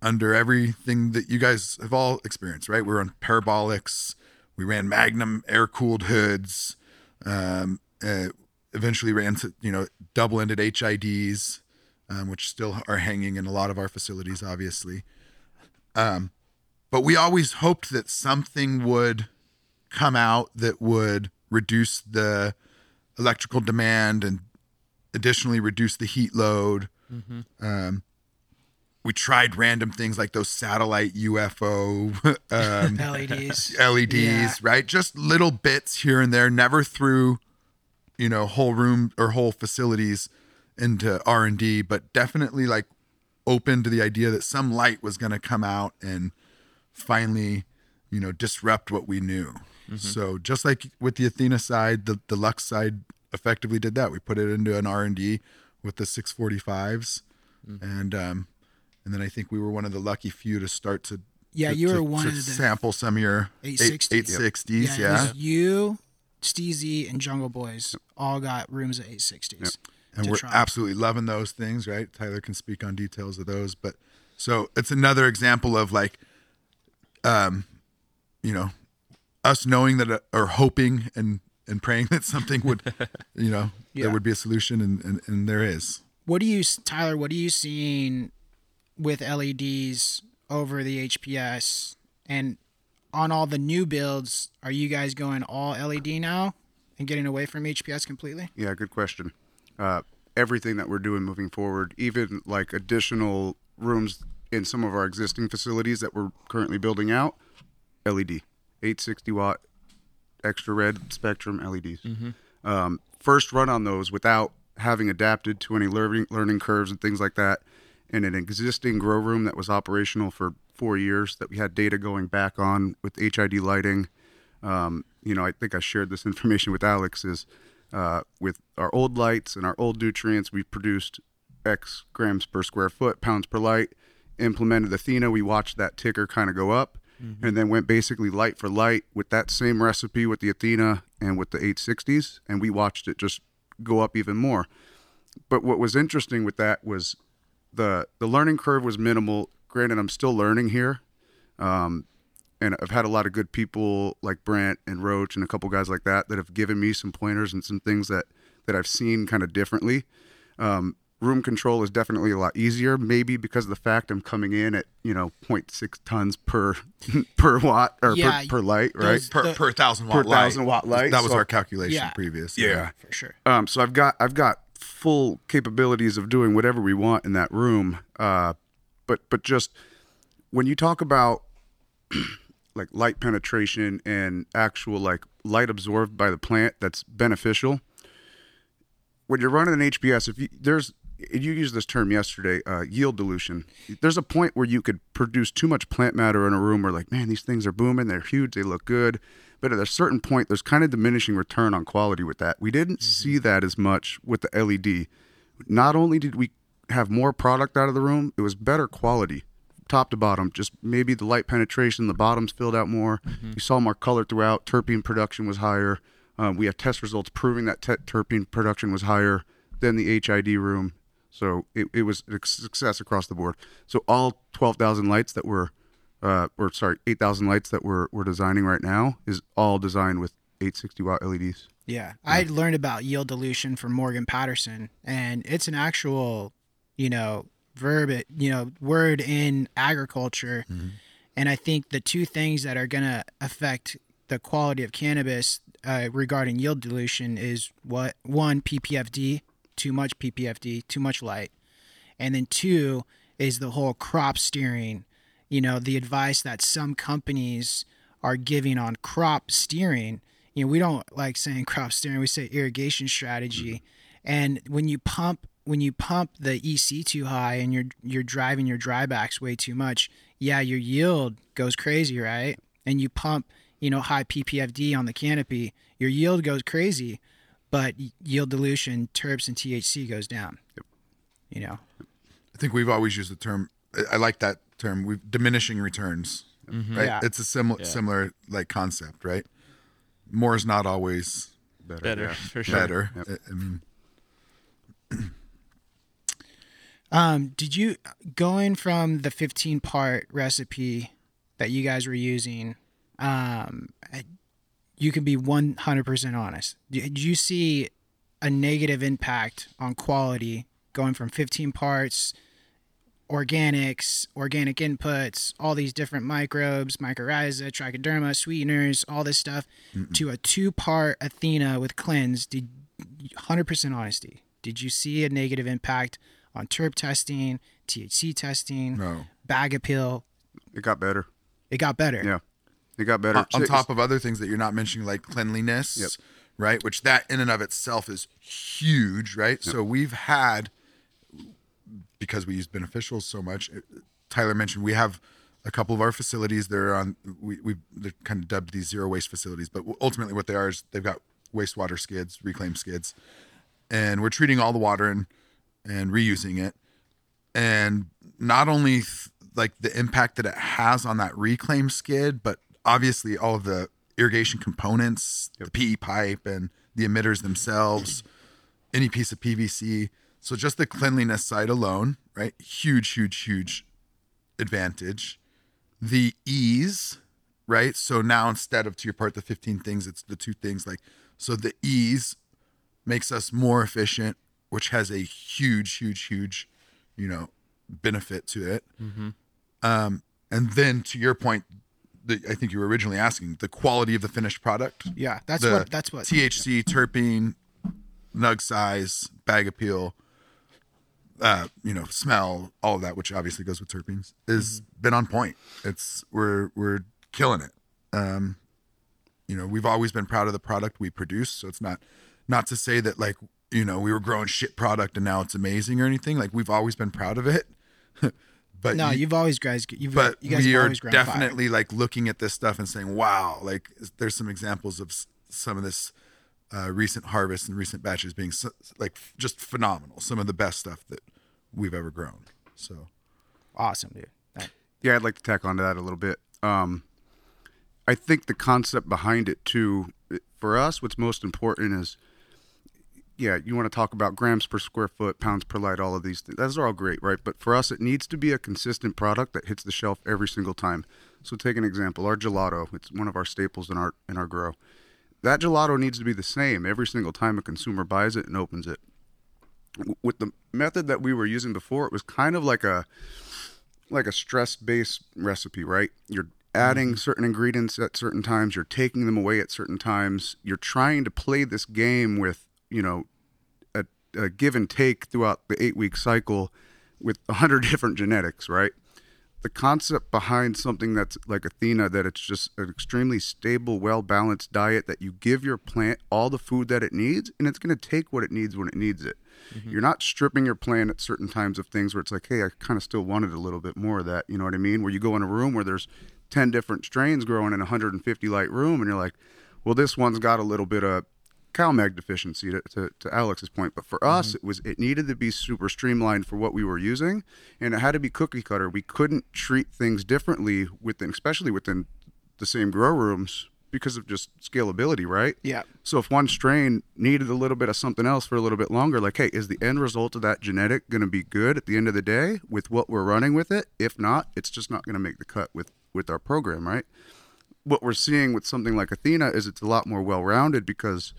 [SPEAKER 3] under everything that you guys have all experienced, right? We were on parabolics. We ran Magnum air cooled hoods. Um, uh, eventually ran to, you know double ended HIDs, um, which still are hanging in a lot of our facilities, obviously. Um, but we always hoped that something would come out that would reduce the electrical demand and additionally reduce the heat load. Um, we tried random things like those satellite UFO um,
[SPEAKER 1] LEDs.
[SPEAKER 3] LEDs,
[SPEAKER 1] Yeah.
[SPEAKER 3] right? Just little bits here and there, never through, you know, whole room or whole facilities into R and D, but definitely like open to the idea that some light was going to come out and finally, you know, disrupt what we knew. So just like with the Athena side, the the Luxx side effectively did that. We put it into an R and D with the 645s, and um, and then I think we were one of the lucky few to start to
[SPEAKER 1] Yeah,
[SPEAKER 3] to-
[SPEAKER 1] you were
[SPEAKER 3] to-
[SPEAKER 1] one
[SPEAKER 3] to
[SPEAKER 1] of the
[SPEAKER 3] sample some of your
[SPEAKER 1] 860s.
[SPEAKER 3] eight sixties.
[SPEAKER 1] Yeah,
[SPEAKER 3] Yeah,
[SPEAKER 1] it was you, STIIIZY, and Jungle Boys all got rooms at 860s.
[SPEAKER 3] and we're
[SPEAKER 1] try.
[SPEAKER 3] absolutely loving those things, right? Tyler can speak on details of those, but so it's another example of like, um, you know, us knowing that uh, or hoping and and praying that something would, you know,
[SPEAKER 1] Yeah.
[SPEAKER 3] there would be a solution, and and, and there is.
[SPEAKER 1] What do you, Tyler? What are you seeing with LEDs over the HPS and on all the new builds? Are you guys going all LED now and getting away from HPS completely?
[SPEAKER 2] Yeah, good question. Uh, everything that we're doing moving forward, even like additional rooms in some of our existing facilities that we're currently building out, LED, 860 watt extra red spectrum LEDs. Um, first run on those without having adapted to any learning learning curves and things like that, in an existing grow room that was operational for four years that we had data going back on with HID lighting. Um, you know, I think I shared this information with Alex. Is uh, with our old lights and our old nutrients, we produced X grams per square foot, pounds per light. Implemented Athena, we watched that ticker kind of go up, and then went basically light for light with that same recipe with the Athena and with the 860s, and we watched it just go up even more. But what was interesting with that was the the learning curve was minimal. Granted, I'm still learning here, um, and I've had a lot of good people like Brent and Roach and a couple guys like that that have given me some pointers and some things that that I've seen kind of differently. Um, room control is definitely a lot easier, maybe because of the fact I'm coming in at you know 0.6 tons per per watt or
[SPEAKER 1] Yeah,
[SPEAKER 2] per, per light, right?
[SPEAKER 1] those-
[SPEAKER 3] Per,
[SPEAKER 1] The-
[SPEAKER 3] per thousand
[SPEAKER 2] Per
[SPEAKER 3] watt light.
[SPEAKER 2] thousand watt light,
[SPEAKER 3] That was
[SPEAKER 2] so-
[SPEAKER 3] our calculation
[SPEAKER 1] Yeah.
[SPEAKER 3] previous.
[SPEAKER 2] Yeah.
[SPEAKER 1] For sure.
[SPEAKER 2] Um, so I've got I've got full capabilities of doing whatever we want in that room. Uh, but but just when you talk about like light penetration and actual like light absorbed by the plant that's beneficial. When you're running an HPS, if you, there's you used this term yesterday, uh, yield dilution. There's a point where you could produce too much plant matter in a room where like, man, these things are booming, they're huge, they look good. But at a certain point, there's kind of diminishing return on quality with that. We didn't see that as much with the LED. Not only did we have more product out of the room, it was better quality, top to bottom. Just maybe the light penetration, the bottoms filled out more. You saw more color throughout. Terpene production was higher. Um, we have test results proving that te- terpene production was higher than the HID room. So it, it was a success across the board. So all 12,000 lights that were, uh, or sorry, 8,000 lights that we're, we're designing right now is all designed with 860 watt LEDs.
[SPEAKER 1] Yeah. I learned about yield dilution from Morgan Patterson, and it's an actual, you know, verb, you know, word in agriculture. And I think the two things that are going to affect the quality of cannabis uh, regarding yield dilution is what one PPFD, too much PPFD, too much light, and then two is the whole crop steering. You know, the advice that some companies are giving on crop steering. You know, we don't like saying crop steering; we say irrigation strategy. Mm-hmm. And when you pump when you pump the EC too high and you're you're driving your drybacks way too much, yeah, your yield goes crazy, right? And you pump, you know, high PPFD on the canopy, your yield goes crazy, but yield dilution, terps and THC goes down. You know.
[SPEAKER 3] I think we've always used the term. I- I like that term. We've diminishing returns. Right?
[SPEAKER 1] Yeah.
[SPEAKER 3] It's a similar similar like concept, right? More is not always
[SPEAKER 2] Better.
[SPEAKER 4] Better
[SPEAKER 2] yeah.
[SPEAKER 4] for sure.
[SPEAKER 3] better. I- I mean,
[SPEAKER 1] Um, did you going from the 15 part recipe that you guys were using? Um, you can be 100% honest. Did you see a negative impact on quality going from 15 parts, organics, organic inputs, all these different microbes, mycorrhiza, trichoderma, sweeteners, all this stuff, to a two part Athena with cleanse? Did 100% honesty? Did you see a negative impact on terp testing, THC testing,
[SPEAKER 3] no.
[SPEAKER 1] bag appeal?
[SPEAKER 2] It got better.
[SPEAKER 1] It got better.
[SPEAKER 2] Yeah. It got better.
[SPEAKER 3] on, on top of other things that you're not mentioning, like cleanliness,
[SPEAKER 2] Yep.
[SPEAKER 3] right? Which that in and of itself is huge, right? So we've had because we use beneficials so much. uh, Tyler mentioned we have a couple of our facilities. They're on we we they're kind of dubbed these zero waste facilities, but ultimately what they are is they've got wastewater skids, reclaim skids, and we're treating all the water and and reusing it and not only th- like the impact that it has on that reclaim skid, but obviously all of the irrigation components, the PE pipe and the emitters themselves, any piece of PVC. So just the cleanliness side alone, right? Huge, huge, huge advantage. The ease, right? So now instead of to your part the 15 things, it's the two things like so the ease makes us more efficient, which has a huge, huge, huge, you know, benefit to it. Um, and then to your point, the, I think you were originally asking the quality of the finished product.
[SPEAKER 1] Yeah, that's
[SPEAKER 3] the
[SPEAKER 1] what that's what
[SPEAKER 3] THC, terpene, nug size, bag appeal, uh, you know, smell, all of that, which obviously goes with terpenes, is been on point. It's we're we're killing it. Um, you know, we've always been proud of the product we produce, so it's not not to say that like you know we were growing shit product and now it's amazing or anything. Like we've always been proud of it. but
[SPEAKER 1] No,
[SPEAKER 3] you-
[SPEAKER 1] you've always guys you've
[SPEAKER 3] but
[SPEAKER 1] you guys
[SPEAKER 3] we
[SPEAKER 1] have
[SPEAKER 3] are
[SPEAKER 1] always grown fire.
[SPEAKER 3] definitely like looking at this stuff and saying, "Wow!" Like there's some examples of some of this uh, recent harvest and recent batches being so, like just phenomenal. Some of the best stuff that we've ever grown. So
[SPEAKER 1] awesome, dude. That-
[SPEAKER 2] Yeah, I'd like to tack onto that a little bit. Um, I think the concept behind it too, for us, what's most important is, yeah, you want to talk about grams per square foot, pounds per light, all of these things. Those are all great, right? But for us, it needs to be a consistent product that hits the shelf every single time. So take an example, our gelato. It's one of our staples in our in our grow. That gelato needs to be the same every single time a consumer buys it and opens it. With the method that we were using before, it was kind of like a like a stress based recipe, right? You're adding mm-hmm. certain ingredients at certain times, you're taking them away at certain times. You're trying to play this game with, you know, a, a give and take throughout the eight week cycle with a hundred different genetics, right? The concept behind something that's like Athena, that it's just an extremely stable, well balanced diet that you give your plant all the food that it needs, and it's going to take what it needs when it needs it. Mm-hmm. You're not stripping your plant at certain times of things where it's like, hey, I kind of still wanted a little bit more of that. You know what I mean? Where you go in a room where there's 10 different strains growing in a 150 light room, and you're like, well, this one's got a little bit of CalMag deficiency to, to, to Alex's point. But for us, mm-hmm. it was it needed to be super streamlined for what we were using, and it had to be cookie cutter. We couldn't treat things differently within, especially within the same grow rooms, because of just scalability, right?
[SPEAKER 1] Yeah.
[SPEAKER 2] So if one strain needed a little bit of something else for a little bit longer, like, hey, is the end result of that genetic going to be good at the end of the day with what we're running with it? If not, it's just not going to make the cut with with our program, right? What we're seeing with something like Athena is it's a lot more well-rounded because,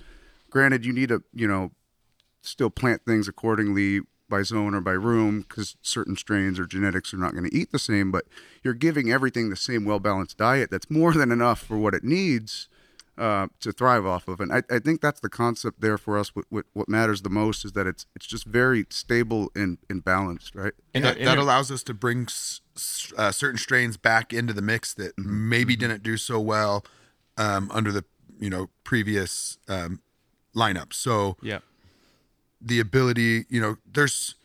[SPEAKER 2] granted, you need to you know still plant things accordingly by zone or by room because certain strains or genetics are not going to eat the same, but you're giving everything the same well balanced diet that's more than enough for what it needs uh, to thrive off of. And I, I think that's the concept there for us. What, what, what matters the most is that it's it's just very stable and, and balanced, right?
[SPEAKER 4] And
[SPEAKER 3] that,
[SPEAKER 4] it-
[SPEAKER 3] that
[SPEAKER 4] and
[SPEAKER 3] allows us to bring s- s- uh, certain strains back into the mix that maybe didn't do so well um, under the you know previous um, lineup. So
[SPEAKER 4] yeah.
[SPEAKER 3] the ability, you know, there's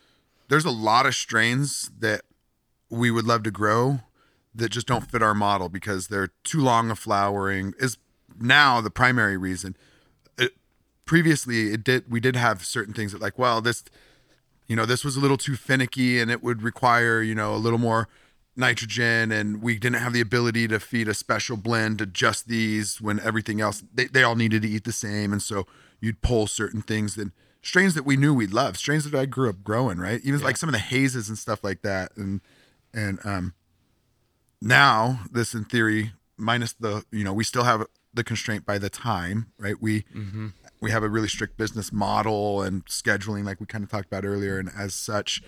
[SPEAKER 3] there's a lot of strains that we would love to grow that just don't fit our model because they're too long of flowering is now the primary reason. It, previously, it did we did have certain things that like, well, this you know, this was a little too finicky and it would require, you know, a little more nitrogen and we didn't have the ability to feed a special blend to just these when everything else they, they all needed to eat the same and so you'd pull certain things that strains that we knew we'd love strains that i grew up growing right? Even like some of the hazes and stuff like that and and um now this in theory minus the you know we still have the constraint by the time right? We we have a really strict business model and scheduling like we kind of talked about earlier and as such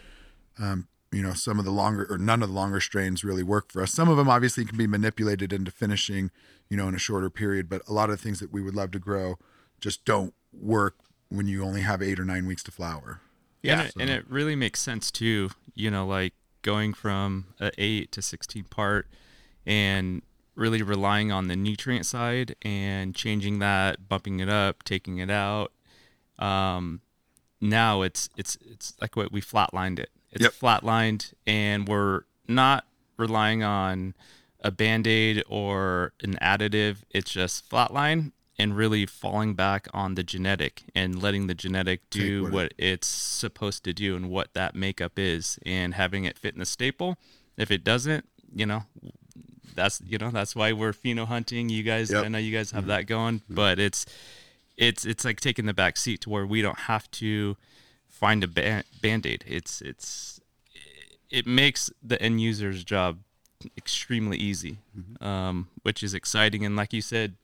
[SPEAKER 3] um, you know some of the longer or none of the longer strains really work for us. Some of them obviously can be manipulated into finishing you know in a shorter period but a lot of the things that we would love to grow just don't work when you only have eight or nine weeks to flower
[SPEAKER 4] Yeah, and, it, and it really makes sense too. You know, like going from a eight to sixteen part, and really relying on the nutrient side and changing that, bumping it up, taking it out. Um, now it's it's it's like what we flatlined it. It's
[SPEAKER 3] Yep.
[SPEAKER 4] flatlined, and we're not relying on a band aid or an additive. It's just flatline and really falling back on the genetic and letting the genetic do
[SPEAKER 3] what
[SPEAKER 4] it's supposed to do and what that makeup is and having it fit in the staple. If it doesn't, you know, that's you know that's why we're pheno hunting. You guys,
[SPEAKER 3] Yep.
[SPEAKER 4] I know you guys have that going, but it's it's it's like taking the back seat to where we don't have to find a ba- band-aid. It's it's it makes the end user's job extremely easy, um, which is exciting. And like you said,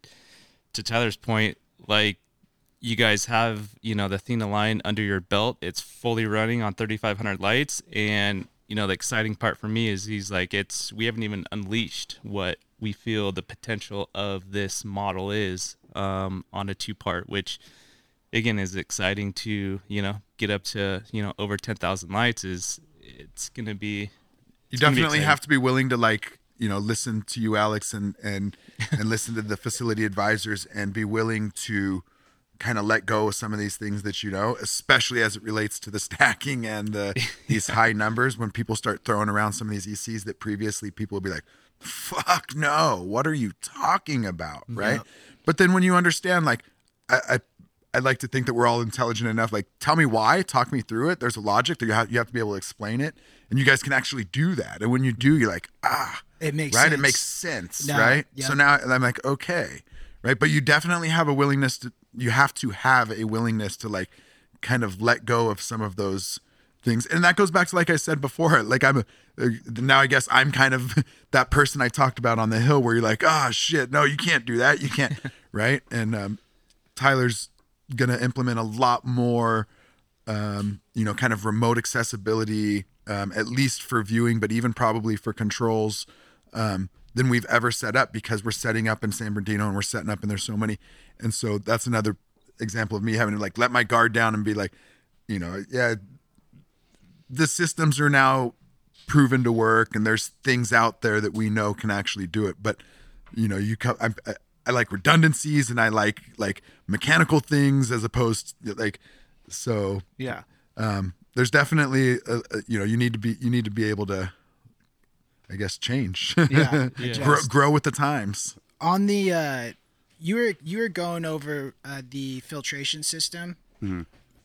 [SPEAKER 4] to Tyler's point, like you guys have you know the Athena line under your belt. It's fully running on 3,500 lights, and you know the exciting part for me is he's like it's we haven't even unleashed what we feel the potential of this model is um, on a two part, which again is exciting to you know get up to you know over 10,000 lights is it's gonna be
[SPEAKER 3] you
[SPEAKER 4] gonna be
[SPEAKER 3] definitely have to be willing to like you know listen to you alex and and and listen to the facility advisors and be willing to kind of let go of some of these things that you know especially as it relates to the stacking and the, these high numbers when people start throwing around some of these ecs that previously people would be like fuck no what are you talking about right but then when you understand like I, I I'd like to think that we're all intelligent enough. Like, tell me why, talk me through it. There's a logic that you have, you have to be able to explain it, and you guys can actually do that. And when you do, you're like, ah,
[SPEAKER 1] It makes
[SPEAKER 3] right. It makes sense,
[SPEAKER 1] No,
[SPEAKER 3] right?
[SPEAKER 1] yeah.
[SPEAKER 3] So now I'm like, okay, right. But you definitely have a willingness to. You have to have a willingness to like, kind of let go of some of those things, and that goes back to like I said before. Like I'm a, now, I guess I'm kind of that person I talked about on the hill, where you're like, oh shit, no, you can't do that. You can't, right? And um, Tyler's gonna implement a lot more um, you know, kind of remote accessibility, um, at least for viewing, but even probably for controls, um, than we've ever set up because we're setting up in San Bernardino and we're setting up and there's so many. And so that's another example of me having to like let my guard down and be like, you know, yeah, the systems are now proven to work and there's things out there that we know can actually do it. But, you know, you come, I, I, I like redundancies and I like like mechanical things as opposed to like, so
[SPEAKER 1] Yeah.
[SPEAKER 3] um, there's definitely a, a, you know you need to be you need to be able to i guess change
[SPEAKER 1] Yeah,
[SPEAKER 3] grow, grow with the times
[SPEAKER 1] On the uh you were you were going over uh, the filtration system.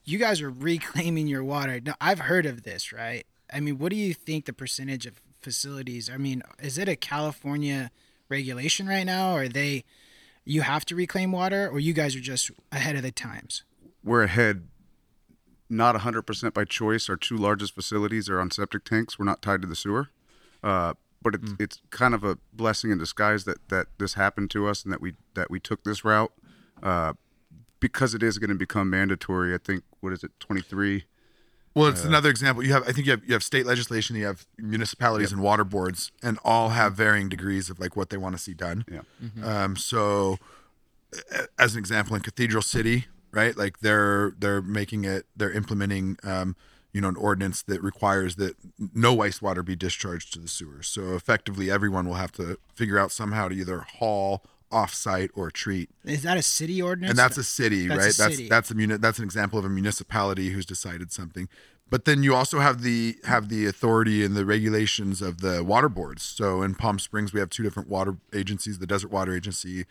[SPEAKER 1] You guys are reclaiming your water. Now, I've heard of this, right? I mean, what do you think the percentage of facilities? I mean, is it a California regulation right now? Or are they you have to reclaim water, or you guys are just ahead of the times?
[SPEAKER 2] We're ahead, not 100% by choice. Our two largest facilities are on septic tanks. We're not tied to the sewer. Uh, but it's, it's kind of a blessing in disguise that, that this happened to us and that we that we took this route uh, because it is going to become mandatory. I think what is it, 23?
[SPEAKER 3] Well, it's another example. You have, I think you have, you have state legislation, you have municipalities and water boards, and all have varying degrees of like what they want to see done.
[SPEAKER 2] Yeah.
[SPEAKER 3] Um, so, as an example, in Cathedral City, right, like they're they're making it, they're implementing, um, you know, an ordinance that requires that no wastewater be discharged to the sewers. So effectively, everyone will have to figure out somehow to either haul off-site or treat
[SPEAKER 1] Is that a city ordinance?
[SPEAKER 3] and that's a city,
[SPEAKER 1] That's a
[SPEAKER 3] right?
[SPEAKER 1] city.
[SPEAKER 3] That's that's a muni- that's an example of a municipality who's decided something. But then you also have the have the authority and the regulations of the water boards. So in Palm Springs, we have two different water agencies. The Desert Water Agency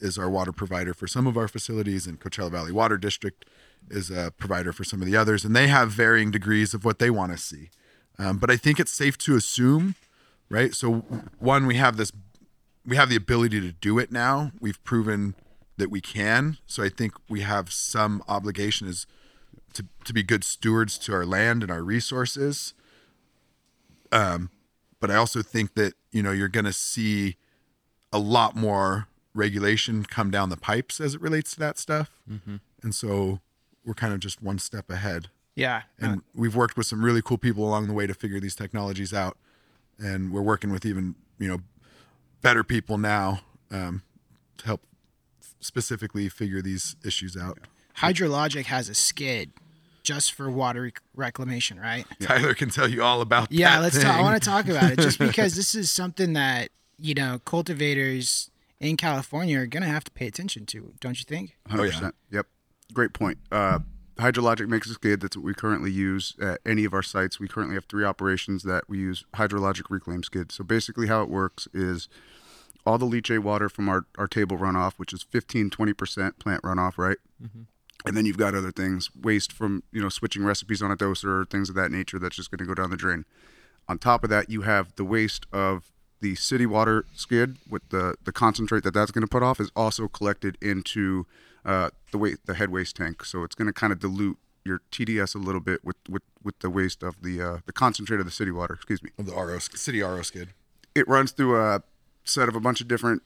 [SPEAKER 3] is our water provider for some of our facilities, and Coachella Valley Water District is a provider for some of the others, and they have varying degrees of what they want to see. Um, but I think it's safe to assume, right? So one, we have this we have the ability to do it now. We've proven that we can. So I think we have some obligation is to to be good stewards to our land and our resources. Um, but I also think that you know you're going to see a lot more regulation come down the pipes as it relates to that stuff, and so we're kind of just one step ahead.
[SPEAKER 1] yeah.
[SPEAKER 3] And we've worked with some really cool people along the way to figure these technologies out, and we're working with even you know better people now um, to help specifically figure these issues out.
[SPEAKER 1] Hydrologic has a skid just for water rec- reclamation, right?
[SPEAKER 3] Tyler can tell you all about
[SPEAKER 1] Yeah,
[SPEAKER 3] that.
[SPEAKER 1] let's
[SPEAKER 3] thing.
[SPEAKER 1] talk. I want to talk about it just because this is something that you know cultivators in California are gonna have to pay attention to, don't you think?
[SPEAKER 2] Hundred percent. Yep. Great point. Uh, Hydrologic makes a skid. That's what we currently use at any of our sites. We currently have three operations that we use hydrologic reclaim skid. So basically, how it works is all the leachate water from our, our table runoff, which is 15, 20% plant runoff, right? And then you've got other things, waste from, you know, switching recipes on a doser, things of that nature that's just going to go down the drain. On top of that, you have the waste of the city water skid with the, the concentrate that that's going to put off is also collected into uh, the wa- the head waste tank. So it's going to kind of dilute your TDS a little bit with, with, with the waste of the uh, the concentrate of the city water. Excuse me
[SPEAKER 3] Of the RO city RO skid.
[SPEAKER 2] it runs through a set of a bunch of different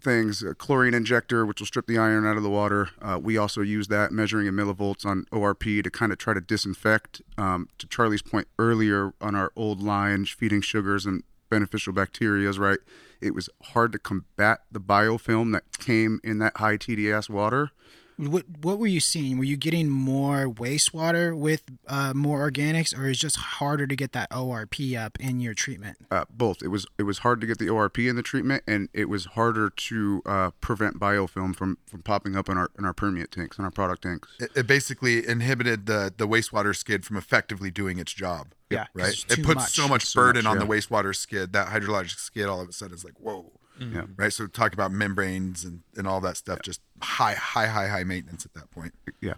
[SPEAKER 2] things a chlorine injector which will strip the iron out of the water uh, we also use that measuring in millivolts on orp to kind of try to disinfect um, to charlie's point earlier on our old line feeding sugars and beneficial bacterias right it was hard to combat the biofilm that came in that high tds water
[SPEAKER 1] What what were you seeing? Were you getting more wastewater with uh, more organics, or is just harder to get that ORP up in your treatment?
[SPEAKER 2] uh, both. It was it was hard to get the ORP in the treatment, and it was harder to uh, prevent biofilm from, from popping up in our in our permeate tanks and our product tanks.
[SPEAKER 3] It, it basically inhibited the the wastewater skid from effectively doing its job.
[SPEAKER 1] Yeah,
[SPEAKER 3] Right. It puts
[SPEAKER 1] much.
[SPEAKER 3] so much
[SPEAKER 2] So
[SPEAKER 3] burden
[SPEAKER 2] much,
[SPEAKER 3] on the wastewater skid. That hydrologic skid all of a sudden is like whoa.
[SPEAKER 2] Yeah.
[SPEAKER 3] Right. So talk about membranes and, and all that stuff. Just high, high, high, high maintenance at that point.
[SPEAKER 2] Yeah,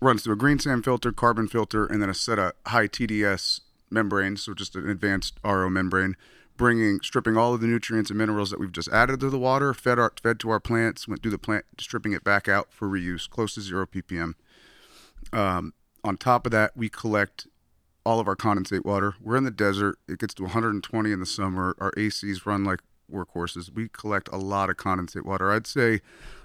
[SPEAKER 2] runs through a green sand filter, carbon filter, and then a set of high TDS membranes, so just an advanced RO membrane, bringing stripping all of the nutrients and minerals that we've just added to the water, fed our fed to our plants, went through the plant, stripping it back out for reuse, close to zero ppm. Um, on top of that, we collect all of our condensate water. We're in the desert. It gets to 120 in the summer. Our ACs run like workhorses. We collect a lot of condensate water. I'd say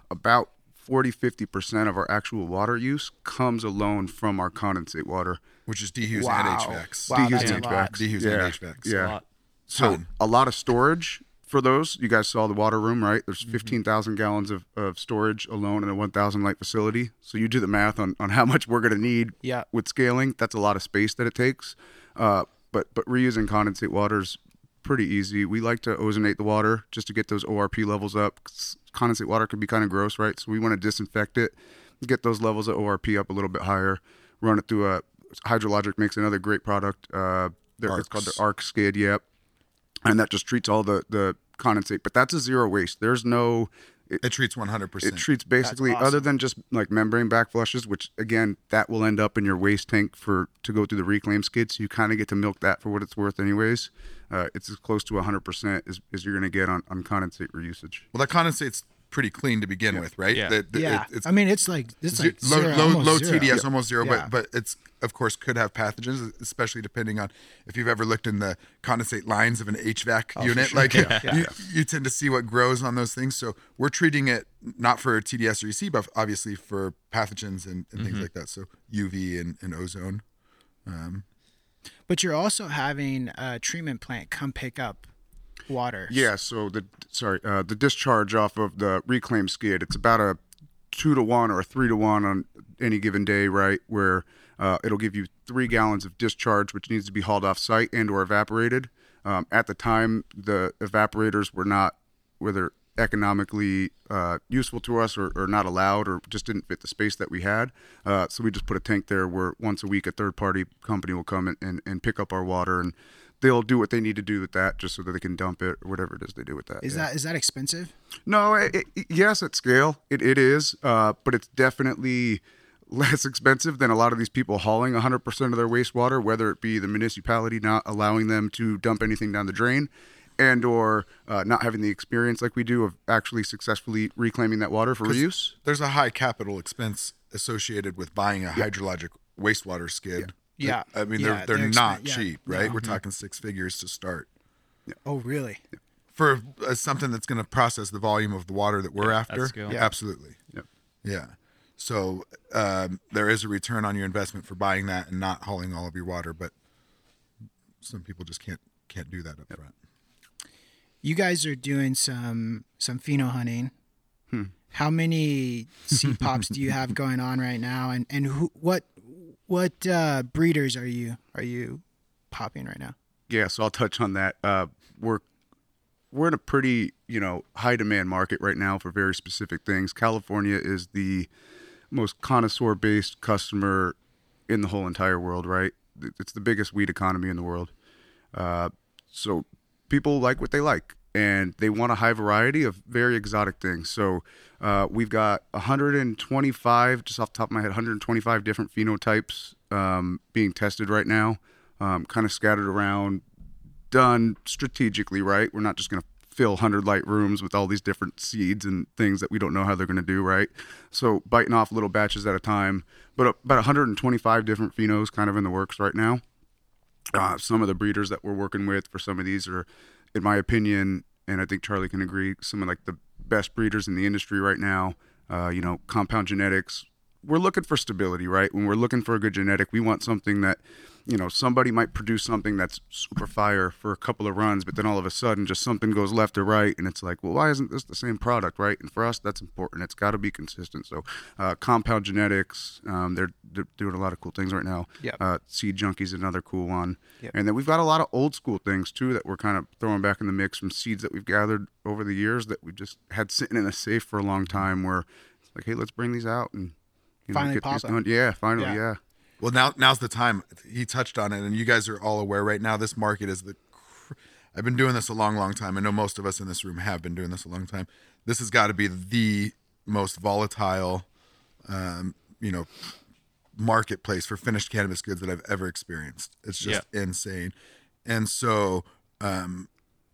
[SPEAKER 2] about 40 50% of our actual water use comes alone from our condensate water.
[SPEAKER 3] Which is dehues
[SPEAKER 1] Wow.
[SPEAKER 3] and HVACs.
[SPEAKER 1] Wow,
[SPEAKER 2] Dehues and. HVACs.
[SPEAKER 3] Dehues
[SPEAKER 2] Yeah.
[SPEAKER 3] and HVACs.
[SPEAKER 2] Yeah.
[SPEAKER 4] lot.
[SPEAKER 2] So
[SPEAKER 3] Ton.
[SPEAKER 2] a lot of storage for those. You guys saw the water room, right? There's
[SPEAKER 3] Mm-hmm.
[SPEAKER 2] 15,000 gallons of, of storage alone in a 1,000 light facility. So you do the math on, on how much we're going to need
[SPEAKER 1] Yeah.
[SPEAKER 2] with scaling. That's a lot of space that it takes. Uh, but but reusing condensate water's pretty easy. We like to ozonate the water just to get those ORP levels up. Condensate water can be kind of gross, right? So we want to disinfect it, get those levels of ORP up a little bit higher, run it through a Hydrologic makes another great product. Uh, it's called the Arc Skid, yep. And that just treats all the, the condensate. But that's a zero waste. There's no it,
[SPEAKER 3] It treats 100%.
[SPEAKER 2] it treats basically
[SPEAKER 1] awesome.
[SPEAKER 2] other than just like membrane back flushes, which again that will end up in your waste tank for to go through the reclaim skid. So you kind of get to milk that for what it's worth, anyways. Uh, it's as close to 100% as, as you're going to get on, on condensate reusage.
[SPEAKER 3] Well, that condensate's pretty clean to begin with, right?
[SPEAKER 4] Yeah.
[SPEAKER 3] The- the-
[SPEAKER 1] yeah.
[SPEAKER 3] it- it's
[SPEAKER 1] I mean, it's like it's
[SPEAKER 3] ze-
[SPEAKER 1] like
[SPEAKER 3] low,
[SPEAKER 1] zero,
[SPEAKER 3] low,
[SPEAKER 1] almost
[SPEAKER 3] low
[SPEAKER 1] zero.
[SPEAKER 3] TDS, almost zero,
[SPEAKER 1] Yeah.
[SPEAKER 3] but but it's of course could have pathogens, especially depending on if you've ever looked in the condensate lines of an HVAC oh, unit. Like you, you tend to see what grows on those things. So we're treating it not for TDS or EC, but obviously for pathogens and, and things mm-hmm. like that. So UV and, and ozone. Um.
[SPEAKER 1] But you're also having a treatment plant come pick up water.
[SPEAKER 2] Yeah, so the sorry, uh, the discharge off of the reclaim skid, it's about a two to one or a three to one on any given day, right? Where uh, it'll give you three gallons of discharge, which needs to be hauled off site and or evaporated. Um, at the time, the evaporators were not whether economically uh, useful to us or, or not allowed or just didn't fit the space that we had. Uh, so we just put a tank there where once a week a third party company will come and, and, and pick up our water and they'll do what they need to do with that just so that they can dump it or whatever it is they do with that.
[SPEAKER 1] Is
[SPEAKER 2] yeah.
[SPEAKER 1] that is that expensive?
[SPEAKER 2] No, it, it- yes, at scale, it, it is, uh, but it's definitely less expensive than a lot of these people hauling 100% of their wastewater, whether it be the municipality not allowing them to dump anything down the drain and or uh, not having the experience like we do of actually successfully reclaiming that water for reuse.
[SPEAKER 3] There's a high capital expense associated with buying a hydrologic wastewater skid.
[SPEAKER 1] Yeah.
[SPEAKER 3] I mean, they're, they're,
[SPEAKER 1] they're
[SPEAKER 3] not
[SPEAKER 1] yeah.
[SPEAKER 3] cheap, right? We're talking six figures to start.
[SPEAKER 1] Oh, really?
[SPEAKER 3] for uh, something that's going to process the volume of the water that we're after. Yeah. Absolutely.
[SPEAKER 2] Yep.
[SPEAKER 3] Yeah. So um, there is a return on your investment for buying that and not hauling all of your water, but some people just can't can't do that up front.
[SPEAKER 1] You guys are doing some some pheno hunting.
[SPEAKER 2] Hmm.
[SPEAKER 1] How many seed pops do you have going on right now, and and who what what uh, breeders are you are you popping right now?
[SPEAKER 2] Yeah, so I'll touch on that. Uh, we're we're in a pretty you know high demand market right now for very specific things. California is the most connoisseur based customer in the whole entire world. Right, it's the biggest weed economy in the world. Uh, so people like what they like, and they want a high variety of very exotic things. So uh, we've got 125, just off the top of my head, 125 different phenotypes um, being tested right now, um, kind of scattered around, done strategically. Right, we're not just going to fill 100 light rooms with all these different seeds and things that we don't know how they're going to do. Right, so biting off little batches at a time, but about 125 different phenos kind of in the works right now uh, some of the breeders that we're working with for some of these are, in my opinion, and I think Charlie can agree, some of like the best breeders in the industry right now. Uh, you know, compound genetics. We're looking for stability, right? When we're looking for a good genetic, we want something that, you know, somebody might produce something that's super fire for a couple of runs, but then all of a sudden just something goes left or right, and it's like, well, why isn't this the same product, right? And for us, that's important. It's got to be consistent. So, uh, compound genetics, um, they're, they're doing a lot of cool things right now.
[SPEAKER 1] Yep.
[SPEAKER 2] Uh, Seed Junkies, another cool one.
[SPEAKER 1] Yep.
[SPEAKER 2] And then we've got a lot of old school things too that we're kind of throwing back in the mix from seeds that we've gathered over the years that we just had sitting in a safe for a long time. Where it's like, hey, let's bring these out and you
[SPEAKER 1] Finally
[SPEAKER 2] get
[SPEAKER 1] pop
[SPEAKER 2] these going. Yeah, finally,
[SPEAKER 1] Yeah.
[SPEAKER 2] yeah.
[SPEAKER 3] Well, now now's the time. He touched on it, and you guys are all aware right now. This market is the. cr- I've been doing this a long, long time. I know most of us in this room have been doing this a long time. This has got to be the most volatile, um, you know, marketplace for finished cannabis goods that I've ever experienced. It's just insane, and so um,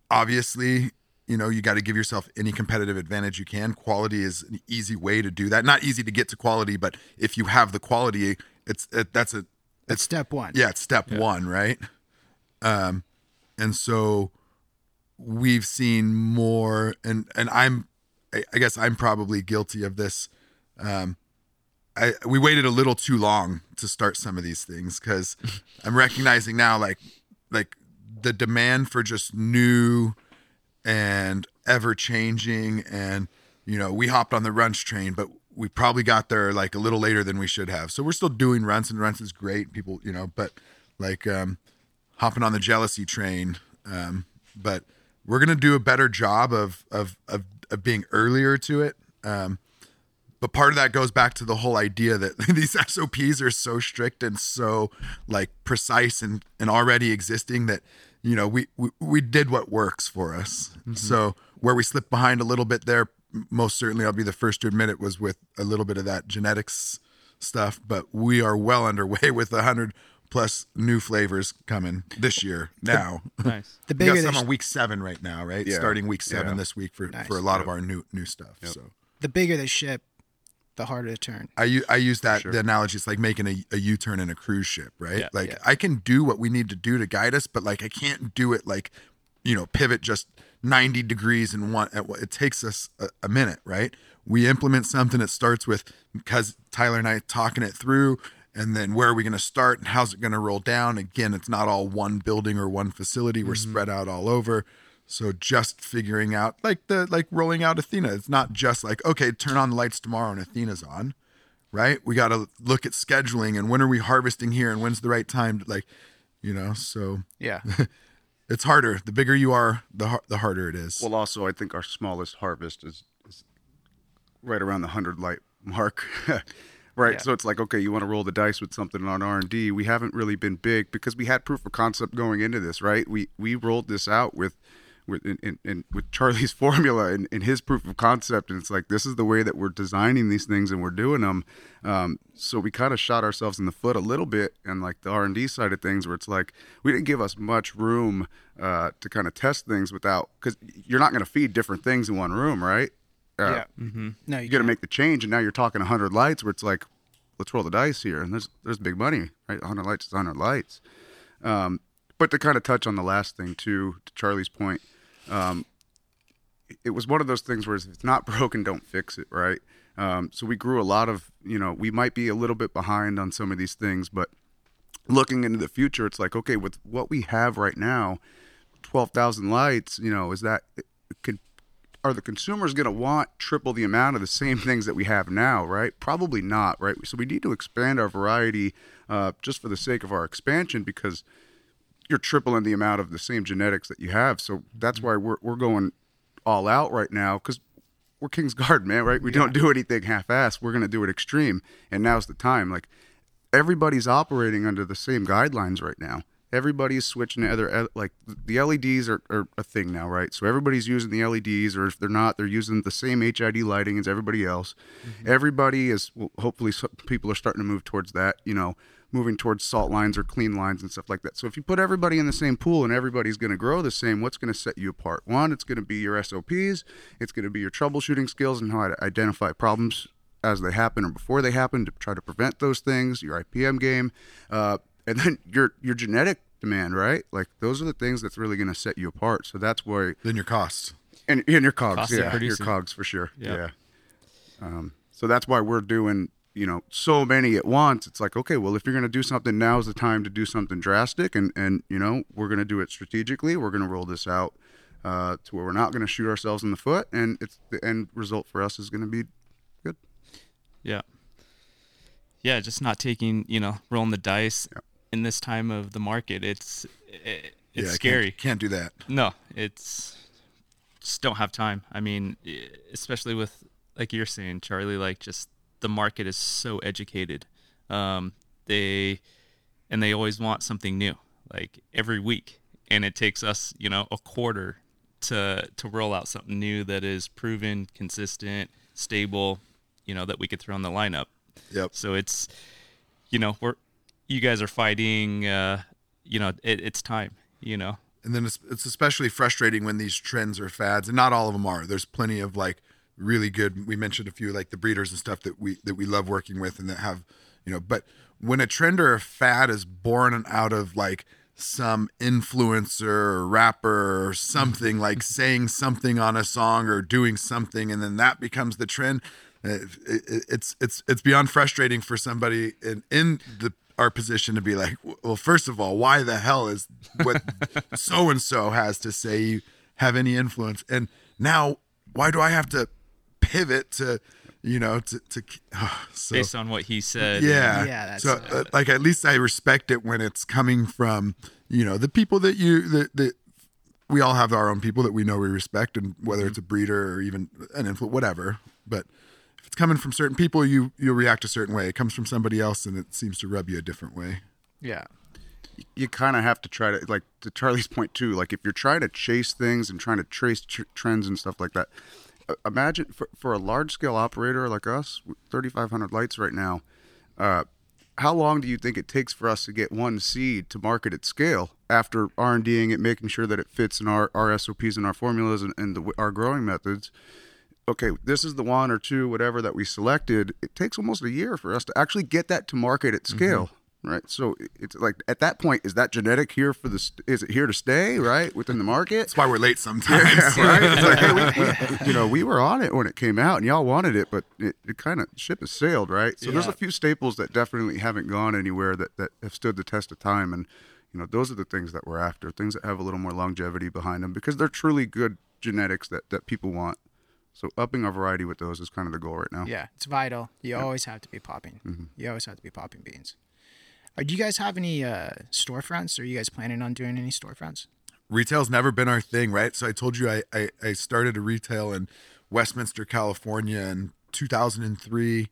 [SPEAKER 3] obviously. You know, you got to give yourself any competitive advantage you can. Quality is an easy way to do that. Not easy to get to quality, but if you have the quality, it's it, that's a
[SPEAKER 1] That's step one.
[SPEAKER 3] yeah, it's step one, right? Um, and so we've seen more, and and I'm, I I guess I'm probably guilty of this. Um, I we waited a little too long to start some of these things because I'm recognizing now, like like the demand for just new and ever changing, and you know, we hopped on the Runtz train, but we probably got there like a little later than we should have. So we're still doing Runtz, and Runtz is great. People, you know, but like um, hopping on the jealousy train. Um, but we're gonna do a better job of of of, of being earlier to it. Um, but part of that goes back to the whole idea that these SOPs are so strict and so like precise and and already existing that you know we we, we did what works for us. Mm-hmm. So where we slipped behind a little bit there, most certainly I'll be the first to admit it was with a little bit of that genetics stuff, but we are well underway with a hundred plus new flavors coming this year now.
[SPEAKER 4] Nice.
[SPEAKER 1] The
[SPEAKER 3] we
[SPEAKER 1] bigger
[SPEAKER 3] got
[SPEAKER 1] the
[SPEAKER 3] some
[SPEAKER 1] sh-
[SPEAKER 3] on week seven right now, right?
[SPEAKER 2] Yeah.
[SPEAKER 3] Starting week seven
[SPEAKER 2] Yeah.
[SPEAKER 3] this week for,
[SPEAKER 1] Nice.
[SPEAKER 3] for a lot of our new new stuff. So
[SPEAKER 1] the bigger the ship, the harder to turn.
[SPEAKER 3] I use that
[SPEAKER 2] Sure.
[SPEAKER 3] the analogy. It's like making a, a U turn in a cruise ship, right?
[SPEAKER 4] Yeah.
[SPEAKER 3] like
[SPEAKER 1] Yeah.
[SPEAKER 3] I can do what we need to do to guide us, but like I can't do it like you know pivot just ninety degrees and one. at what- It takes us a, a minute, right? We implement something that starts with because Tyler and I talking it through. And then where are we going to start and how's it going to roll down? Again, it's not all one building or one facility. We're mm-hmm. spread out all over. So just figuring out like the like rolling out Athena. It's not just like, okay, turn on the lights tomorrow and Athena's on right? We got to look at scheduling and when are we harvesting here and when's the right time to like, you know, so
[SPEAKER 1] Yeah.
[SPEAKER 3] it's harder. The bigger you are, the har- the harder it is.
[SPEAKER 2] Well, also, I think our smallest harvest is, is right around the hundred light mark, right?
[SPEAKER 1] Yeah.
[SPEAKER 2] So it's like, okay, you want to roll the dice with something on R and D. We haven't really been big because we had proof of concept going into this, right? We we rolled this out with. With in, in, in, with Charlie's formula and, and his proof of concept, and it's like this is the way that we're designing these things and we're doing them. Um, so we kind of shot ourselves in the foot a little bit, and like the R and D side of things, where it's like we didn't give us much room uh, to kind of test things without because you're not going to feed different things in one room, right? Uh,
[SPEAKER 1] yeah. No, you,
[SPEAKER 2] You got to make the change, and now you're talking 100 lights, where it's like, let's roll the dice here, and there's there's big money, right? 100 lights is 100 lights. Um, but to kind of touch on the last thing too, to Charlie's point, um, it was one of those things where if it's not broken, don't fix it, right? Um, so we grew a lot of, you know, we might be a little bit behind on some of these things, but looking into the future, it's like, okay, with what we have right now, 12,000 lights, you know, is that, could, are the consumers going to want triple the amount of the same things that we have now, right? Probably not, right? So we need to expand our variety uh, just for the sake of our expansion because you're tripling the amount of the same genetics that you have. So that's mm-hmm. why we're, we're going all out right now because we're Kings Garden, man, right? We don't do anything half-assed. We're going to do it extreme. And now's the time. Like everybody's operating under the same guidelines right now. Everybody's switching to other uh, like the LEDs are, are a thing now, right? So everybody's using the LEDs, or if they're not, they're using the same HID lighting as everybody else. Mm-hmm. Everybody is well, hopefully some people are starting to move towards that. You know, moving towards salt lines or clean lines and stuff like that. So if you put everybody in the same pool and everybody's going to grow the same, what's going to set you apart? One, it's going to be your SOPs, it's going to be your troubleshooting skills and how to identify problems as they happen or before they happen to try to prevent those things, your IPM game, uh, and then your your genetic demand, right? Like those are the things that's really going to set you apart. So that's why,
[SPEAKER 3] then your costs
[SPEAKER 2] and, and your cogs,
[SPEAKER 4] Cost of
[SPEAKER 2] yeah, your cogs for sure,
[SPEAKER 4] Yeah.
[SPEAKER 2] yeah. Um, so that's why we're doing, you know, so many at once. It's like, okay, well, if you're going to do something, now's the time to do something drastic, and and you know, we're going to do it strategically. We're going to roll this out uh, to where we're not going to shoot ourselves in the foot, and it's the end result for us is going to be good.
[SPEAKER 4] Yeah. Yeah, just not taking, you know, rolling the dice in this time of the market. It's it, it's
[SPEAKER 3] Yeah, I can't-
[SPEAKER 4] scary.
[SPEAKER 3] Can't, do that.
[SPEAKER 4] No, it's just don't have time. I mean, especially with like you're saying, Charlie. Like, just the market is so educated. Um, they and they always want something new, like every week, and it takes us, you know, a quarter to to roll out something new that is proven, consistent, stable. You know, that we could throw in the lineup.
[SPEAKER 3] Yep.
[SPEAKER 4] So it's, you know, we're you guys are fighting. Uh, you know, it, it's time. You know,
[SPEAKER 3] And then it's, it's especially frustrating when these trends are fads, and not all of them are. There's plenty of like really good. We mentioned a few like the breeders and stuff that we that we love working with, and that have you know. But when a trend or a fad is born out of like some influencer or rapper or something like saying something on a song or doing something, and then that becomes the trend. Eh, it, it's it's it's beyond frustrating for somebody in in the our position to be like, well, first of all, why the hell is what so and so has to say have any influence? And now, why do I have to pivot to, you know, to to so,
[SPEAKER 4] based on what he said.
[SPEAKER 3] yeah,
[SPEAKER 1] Yeah, that's-
[SPEAKER 3] so uh, like at least I respect it when it's coming from you know the people that you that that we all have our own people that we know we respect, and whether it's a breeder or even an influ whatever. But if it's coming from certain people, you you'll react a certain way. It comes from somebody else, and it seems to rub you a different way.
[SPEAKER 1] Yeah.
[SPEAKER 2] you kind of have to try to like to Charlie's point too. Like if you're trying to chase things and trying to trace tr- trends and stuff like that, imagine for, for a large scale operator like us, 3,500 lights right now. Uh, how long do you think it takes for us to get one seed to market at scale after R&Ding it, making sure that it fits in our, our SOPs and our formulas and, and the, our growing methods? Okay, this is the one or two, whatever that we selected. It takes almost a year for us to actually get that to market at scale. Right, so it's like at that point, is that genetic here for the? st- Is it here to stay? Right within the market?
[SPEAKER 3] That's why we're late sometimes.
[SPEAKER 2] right? It's like, hey, we, we, you know, we were on it when it came out, and y'all wanted it, but it, it kind of ship has sailed, right? So there's a few staples that definitely haven't gone anywhere that that have stood the test of time, and you know, those are the things that we're after, things that have a little more longevity behind them, because they're truly good genetics that that people want. So upping our variety with those is kind of the goal right now.
[SPEAKER 1] Yeah, it's vital. You always have to be popping.
[SPEAKER 2] Mm-hmm.
[SPEAKER 1] You always have to be popping beans. Do you guys have any uh, storefronts? Are you guys planning on doing any storefronts?
[SPEAKER 3] retail's never been our thing, right? So I told you I, I, I started a retail in Westminster, California in 2003.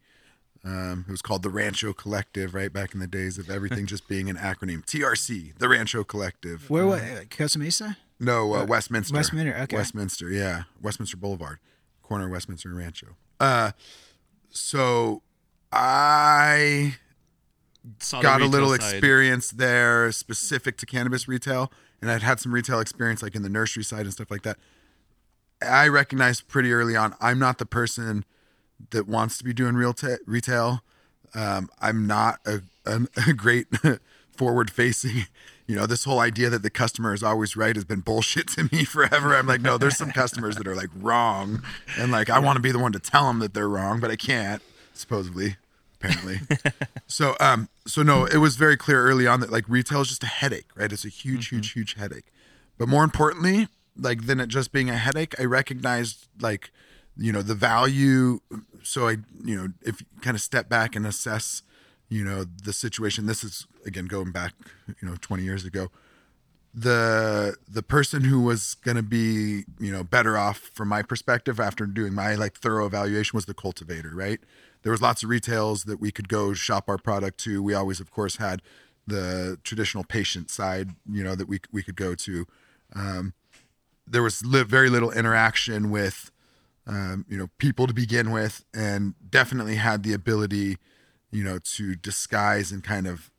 [SPEAKER 3] Um, it was called the Rancho Collective, right? Back in the days of everything just being an acronym. TRC, the Rancho Collective.
[SPEAKER 1] Where? What? Uh, Costa Mesa?
[SPEAKER 3] No, uh, Westminster.
[SPEAKER 1] Westminster, okay.
[SPEAKER 3] Westminster, yeah. Westminster Boulevard, corner of Westminster and Rancho. Uh, so I
[SPEAKER 4] Saw
[SPEAKER 3] got a little
[SPEAKER 4] side.
[SPEAKER 3] experience there specific to cannabis retail and i'd had some retail experience like in the nursery side and stuff like that. I recognized pretty early on i'm not the person that wants to be doing real ta retail. Um, i'm not a, a, a great forward facing you know this whole idea that the customer is always right has been bullshit to me forever. I'm like no there's some customers that are like wrong and like i want to be the one to tell them that they're wrong but i can't supposedly apparently so um so no, it was very clear early on that like retail is just a headache, right? It's a huge, huge, huge headache. But more importantly, like than it just being a headache, I recognized like, you know, the value. So I, you know, if you kind of step back and assess, you know, the situation. This is again going back, you know, 20 years ago. The the person who was going to be, you know, better off from my perspective after doing my like thorough evaluation was the cultivator, right? There was lots of retails that we could go shop our product to. We always, of course, had the traditional patient side, you know, that we we could go to. Um, there was li- very little interaction with, um, you know, people to begin with, and definitely had the ability, you know, to disguise and kind of.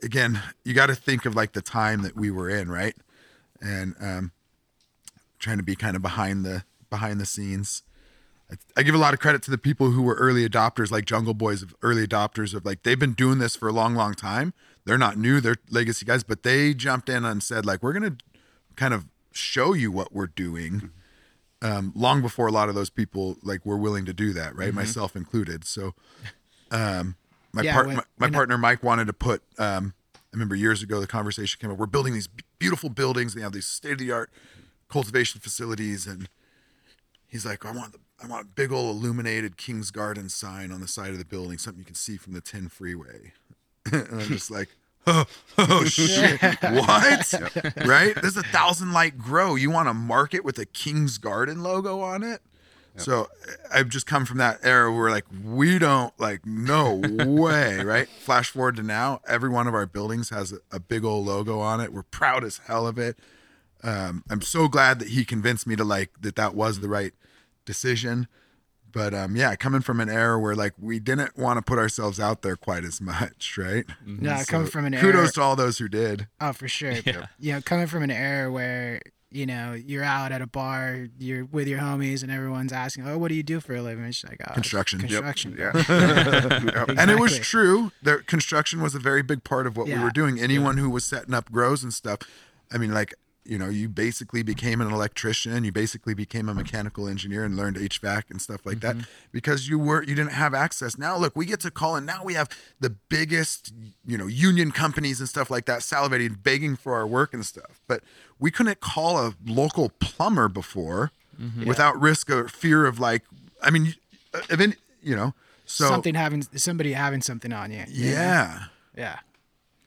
[SPEAKER 3] Again, you got to think of like the time that we were in, right? And um, trying to be kind of behind the behind the scenes. I give a lot of credit to the people who were early adopters, like Jungle Boys, of early adopters of like they've been doing this for a long, long time. They're not new; they're legacy guys, but they jumped in and said like, "We're gonna kind of show you what we're doing." Um, long before a lot of those people like were willing to do that, right? Myself included. So, um, my
[SPEAKER 1] Yeah,
[SPEAKER 3] part,
[SPEAKER 1] when-
[SPEAKER 3] my, my
[SPEAKER 1] when I-
[SPEAKER 3] partner Mike wanted to put. Um, I remember years ago the conversation came up. We're building these beautiful buildings. They have these state of the art cultivation facilities, and he's like, I want the I want a big old illuminated Kings Garden sign on the side of the building, something you can see from the 10 freeway. and I'm just like, oh, oh shit, what? Right? There's a thousand light grow. You want to market with a Kings Garden logo on it? So I've just come from that era where like we don't like no way, right? Flash forward to now, every one of our buildings has a, a big old logo on it. We're proud as hell of it. Um, I'm so glad that he convinced me to like that that was the right decision. But um, yeah, coming from an era where like we didn't want to put ourselves out there quite as much, right?
[SPEAKER 1] Yeah, coming from an era.
[SPEAKER 3] Kudos to all those who did.
[SPEAKER 1] Oh, for sure. You know, coming from an era where you know you're out at a bar, you're with your homies, and everyone's asking, "Oh, what do you do for a living?" It's like oh,
[SPEAKER 3] Construction. Yep.
[SPEAKER 1] Construction.
[SPEAKER 2] Yeah.
[SPEAKER 3] And it was true. Their construction was a very big part of what we were doing. Anyone who was setting up grows and stuff. I mean, like, you know, you basically became an electrician, you basically became a mechanical engineer and learned HVAC and stuff like
[SPEAKER 1] Mm-hmm.
[SPEAKER 3] that because you were you didn't have access. Now look, we get to call and now we have the biggest, you know, union companies and stuff like that salivating, begging for our work and stuff. But we couldn't call a local plumber before
[SPEAKER 1] Mm-hmm.
[SPEAKER 3] without risk or fear of like I mean, even you know, so
[SPEAKER 1] something having somebody having something on you. you know?
[SPEAKER 3] yeah.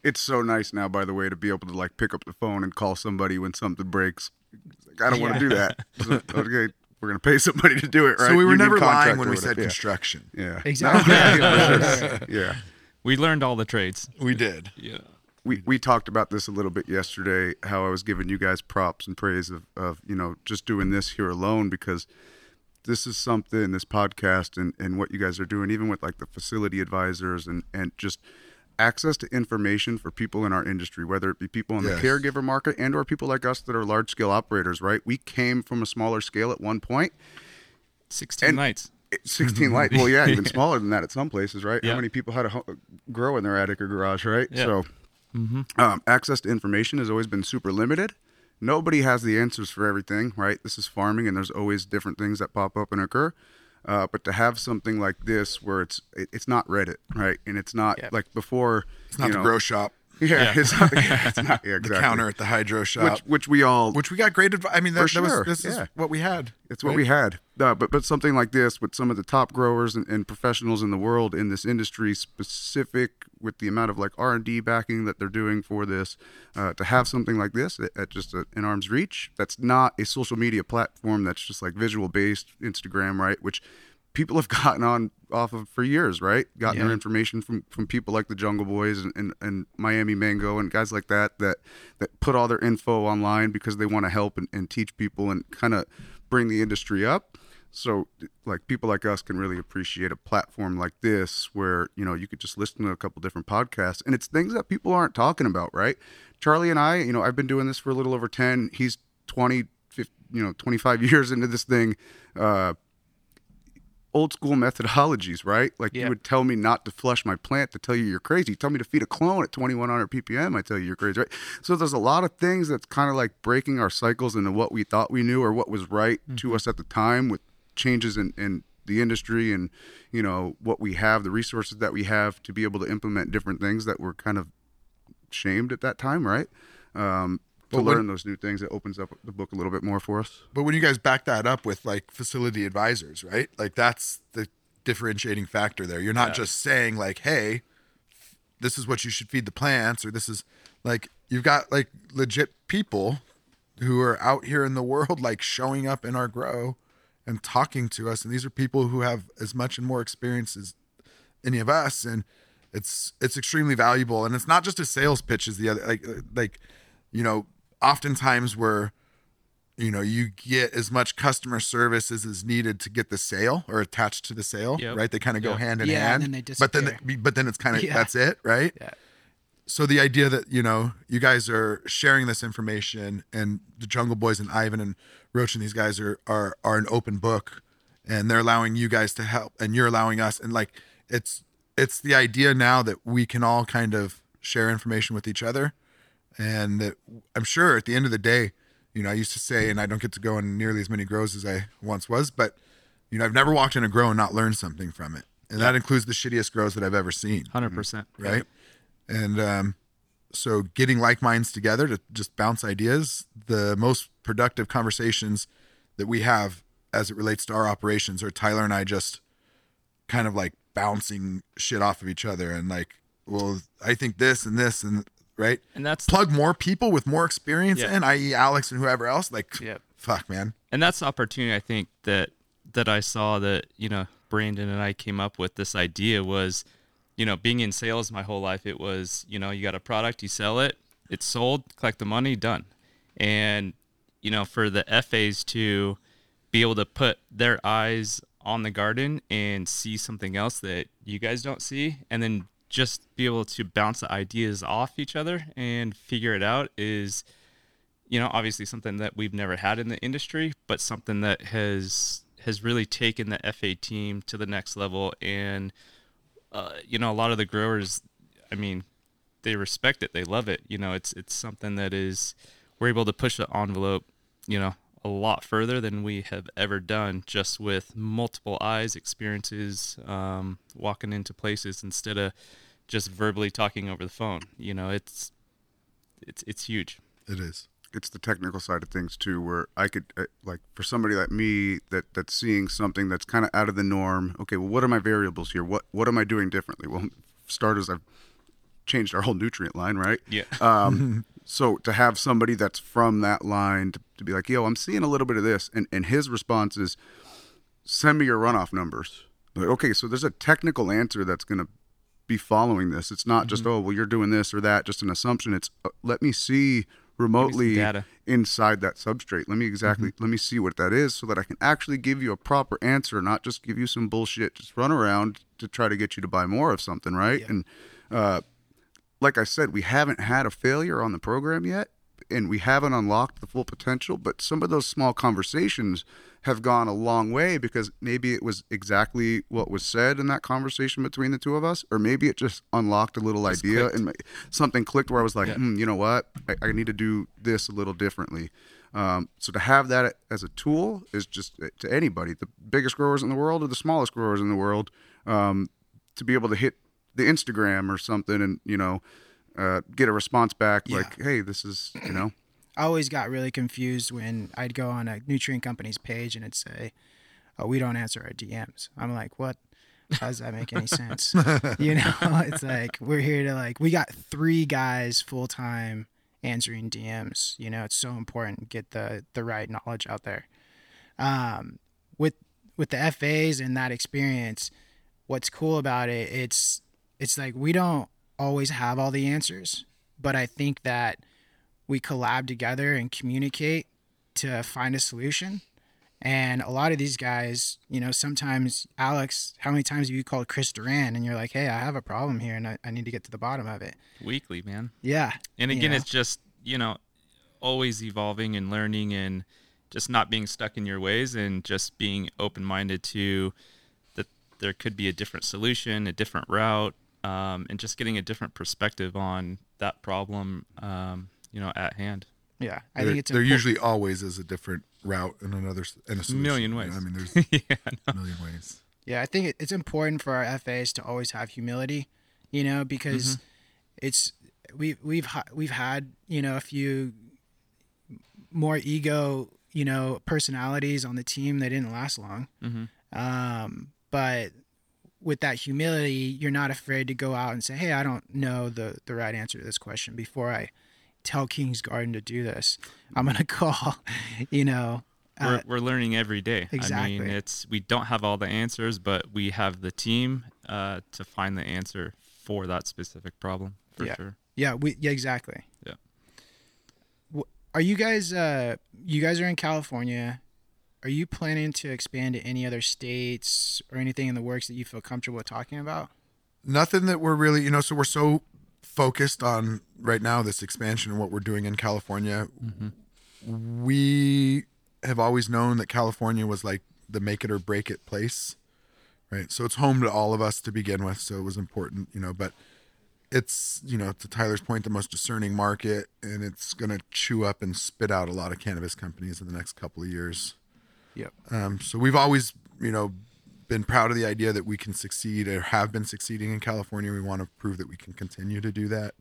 [SPEAKER 1] Yeah.
[SPEAKER 2] it's so nice now, by the way, to be able to like pick up the phone and call somebody when something breaks. Like, I don't want to do that. So, okay, we're gonna pay somebody to do it, right?
[SPEAKER 3] So we were
[SPEAKER 2] Union
[SPEAKER 3] never lying when we
[SPEAKER 2] whatever.
[SPEAKER 3] said construction.
[SPEAKER 2] Yeah. yeah.
[SPEAKER 1] Exactly.
[SPEAKER 2] Yeah. yeah.
[SPEAKER 4] We learned all the trades.
[SPEAKER 3] We did.
[SPEAKER 4] Yeah.
[SPEAKER 2] we we talked about this a little bit yesterday how I was giving you guys props and praise of, of you know just doing this here alone because this is something this podcast and, and what you guys are doing even with like the facility advisors and and just access to information for people in our industry whether it be people in
[SPEAKER 3] Yes.
[SPEAKER 2] the caregiver market and or people like us that are large scale operators right? We came from a smaller scale at one point.
[SPEAKER 4] 16
[SPEAKER 2] And-
[SPEAKER 4] nights.
[SPEAKER 2] It- 16 light well yeah even smaller than that at some places right?
[SPEAKER 4] Yeah.
[SPEAKER 2] how many people had to ho- grow in their attic or garage right?
[SPEAKER 4] Yeah.
[SPEAKER 2] so um, access to information has always been super limited. Nobody has the answers for everything right? This is farming and there's always different things that pop up and occur uh, but to have something like this where it's it, it's not reddit right and it's not
[SPEAKER 1] Yeah.
[SPEAKER 2] like before
[SPEAKER 3] It's not
[SPEAKER 2] you
[SPEAKER 3] the grow shop,
[SPEAKER 2] yeah,
[SPEAKER 4] Yeah.
[SPEAKER 2] it's not, it's not yeah,
[SPEAKER 3] the counter at the hydro shop,
[SPEAKER 2] which which we all
[SPEAKER 3] which we got great advice. I mean, that,
[SPEAKER 2] sure,
[SPEAKER 3] was this
[SPEAKER 2] yeah.
[SPEAKER 3] is what we had.
[SPEAKER 2] It's what we had. Uh, but but something like this with some of the top growers and, and professionals in the world in this industry, specific with the amount of like R and D backing that they're doing for this, uh, to have something like this at, at just a, an arm's reach. That's not a social media platform. That's just like visual based Instagram, right? Which people have gotten on off of for years, right? Gotten their information from from people like the Jungle Boys and, and, and Miami Mango and guys like that that that put all their info online because they want to help and, and teach people and kind of bring the industry up. So like people like us can really appreciate a platform like this where, you know, you could just listen to a couple different podcasts and it's things that people aren't talking about, right? Charlie and I, you know, I've been doing this for a little over 10, he's 20, 50, you know, 25 years into this thing. Uh old school methodologies, right? Like
[SPEAKER 1] Yeah.
[SPEAKER 2] you would tell me not to flush my plant to tell you you're crazy. You tell me to feed a clone at 2100 ppm, I tell you you're crazy, right? So there's a lot of things that's kind of like breaking our cycles into what we thought we knew or what was right to us at the time with changes in, in the industry and you know what we have, the resources that we have to be able to implement different things that were kind of shamed at that time, right? Um, to
[SPEAKER 3] when-
[SPEAKER 2] learn those new things, it opens up the book a little bit more for us.
[SPEAKER 3] But when you guys back that up with like facility advisors, right? Like that's the differentiating factor there. You're not just saying like, "Hey, this is what you should feed the plants," or "This is like you've got like legit people who are out here in the world, like showing up in our grow and talking to us, and these are people who have as much and more experience as any of us, and it's it's extremely valuable. And it's not just a sales pitch as the other like like you know oftentimes we're you know you get as much customer service as is needed to get the sale or attached to the sale
[SPEAKER 4] Yep.
[SPEAKER 3] right they kind of go
[SPEAKER 4] Yep.
[SPEAKER 3] hand in
[SPEAKER 1] Yeah,
[SPEAKER 3] hand
[SPEAKER 1] and then they
[SPEAKER 3] but then
[SPEAKER 1] disappear.
[SPEAKER 3] but then it's kind of
[SPEAKER 1] Yeah.
[SPEAKER 3] that's it right
[SPEAKER 1] Yeah.
[SPEAKER 3] so the idea that you know you guys are sharing this information and the jungle boys and ivan and roach and these guys are are are an open book and they're allowing you guys to help and you're allowing us and like it's it's the idea now that we can all kind of share information with each other and that i'm sure at the end of the day you know i used to say and i don't get to go in nearly as many grows as i once was but you know i've never walked in a grow and not learned something from it. And that includes the shittiest grows that i've ever seen.
[SPEAKER 4] 100%.
[SPEAKER 3] right? And um, so getting like minds together to just bounce ideas, the most productive conversations that we have as it relates to our operations are Tyler and I just kind of like bouncing shit off of each other and like, well, I think this and this and right.
[SPEAKER 4] And that's
[SPEAKER 3] Plug more people with more experience
[SPEAKER 4] Yeah.
[SPEAKER 3] in, i.e., Alex and whoever else. Like,
[SPEAKER 1] Yep.
[SPEAKER 3] fuck, man.
[SPEAKER 4] and that's the opportunity I think that that I saw that you know Brandon and I came up with this idea was you know being in sales my whole life it was you know you got a product you sell it it's sold collect the money done and you know for the FAs to be able to put their eyes on the garden and see something else that you guys don't see and then just be able to bounce the ideas off each other and figure it out is you know obviously something that we've never had in the industry but something that has has really taken the FA team to the next level. And uh, you know a lot of the growers I mean they respect it. They love it. You know it's it's something that is we're able to push the envelope you know a lot further than we have ever done just with multiple eyes experiences um, walking into places instead of just verbally talking over the phone. You know it's it's it's huge.
[SPEAKER 3] It is.
[SPEAKER 2] it's the technical side of things too where i could uh, like for somebody like me that that's seeing something that's kind of out of the norm okay well what are my variables here? What what am i doing differently? Well starters i've changed our whole nutrient line right
[SPEAKER 4] Yeah.
[SPEAKER 2] um so to have somebody that's from that line to, to be like yo i'm seeing a little bit of this and and his response is send me your runoff numbers like okay so there's a technical answer that's going to be following this it's not just oh well you're doing this or that just an assumption it's uh, let me see remotely
[SPEAKER 4] data.
[SPEAKER 2] inside that substrate. Let me exactly
[SPEAKER 3] Mm-hmm.
[SPEAKER 2] let me see what that is so that I can actually give you a proper answer, not just give you some bullshit, just run around to try to get you to buy more of something, right? And uh, like I said, we haven't had a failure on the program yet, and we haven't unlocked the full potential. But some of those small conversations have gone a long way because maybe it was exactly what was said in that conversation between the two of us, or maybe it just unlocked a little idea
[SPEAKER 4] clicked.
[SPEAKER 2] and something clicked where I was like,
[SPEAKER 4] Yeah.
[SPEAKER 2] hmm, you know what, I, I need to do this a little differently. Um, so to have that as a tool is just uh, to anybody, the biggest growers in the world or the smallest growers in the world, um, to be able to hit the Instagram or something and you know uh, get a response back
[SPEAKER 1] Yeah.
[SPEAKER 2] like, hey, this is you know
[SPEAKER 1] I always got really confused when I'd go on a nutrient company's page and it'd say, "Oh, we don't answer our DMs." I'm like, "What? How does that make any sense?" you know, it's like we're here to like we got three guys full time answering DMs. You know, it's so important to get the the right knowledge out there. Um, with with the FAs and that experience, what's cool about it, it's it's like we don't always have all the answers, but I think that we collab together and communicate to find a solution. And a lot of these guys, you know, sometimes Alex, how many times have you called Chris Duran and you're like, hey, I have a problem here and I, I need to get to the bottom of it?
[SPEAKER 4] weekly, man.
[SPEAKER 1] Yeah.
[SPEAKER 4] And
[SPEAKER 1] you
[SPEAKER 4] again,
[SPEAKER 1] know?
[SPEAKER 4] it's just you know, always evolving and learning, and just not being stuck in your ways, and just being open minded to that there could be a different solution, a different route, um, and just getting a different perspective on that problem, um, you know, at hand.
[SPEAKER 1] yeah. I
[SPEAKER 3] there,
[SPEAKER 1] think it's
[SPEAKER 3] there
[SPEAKER 1] important.
[SPEAKER 3] usually always is a different route and another and a solution.
[SPEAKER 4] Million ways.
[SPEAKER 3] I mean, there's
[SPEAKER 4] yeah,
[SPEAKER 3] a million ways.
[SPEAKER 1] Yeah, I think it's important for our FAs to always have humility, you know, because it's we we've ha- we've had you know a few more ego you know personalities on the team that didn't last long, um, but with that humility, you're not afraid to go out and say, "Hey, I don't know the the right answer to this question before I tell King's Garden to do this. I'm gonna call, you know." Uh,
[SPEAKER 4] we're, we're learning every day. I
[SPEAKER 1] exactly.
[SPEAKER 4] mean, it's we don't have all the answers, but we have the team uh, to find the answer for that specific problem for
[SPEAKER 1] Yeah.
[SPEAKER 4] sure.
[SPEAKER 1] Yeah, we yeah exactly.
[SPEAKER 4] Yeah.
[SPEAKER 1] Are you guys uh you guys are in California? Are you planning to expand to any other states or anything in the works that you feel comfortable talking about?
[SPEAKER 3] nothing that we're really you know so we're so focused on right now this expansion and what we're doing in california. Mm-hmm. We have always known that california was like the make it or break it place right? So it's home to all of us to begin with so it was important you know but it's you know to tyler's point the most discerning market and it's going to chew up and spit out a lot of cannabis companies in the next couple of years
[SPEAKER 1] Yep.
[SPEAKER 3] um, so we've always, you know, been proud of the idea that we can succeed or have been succeeding in California. We want to prove that we can continue to do that.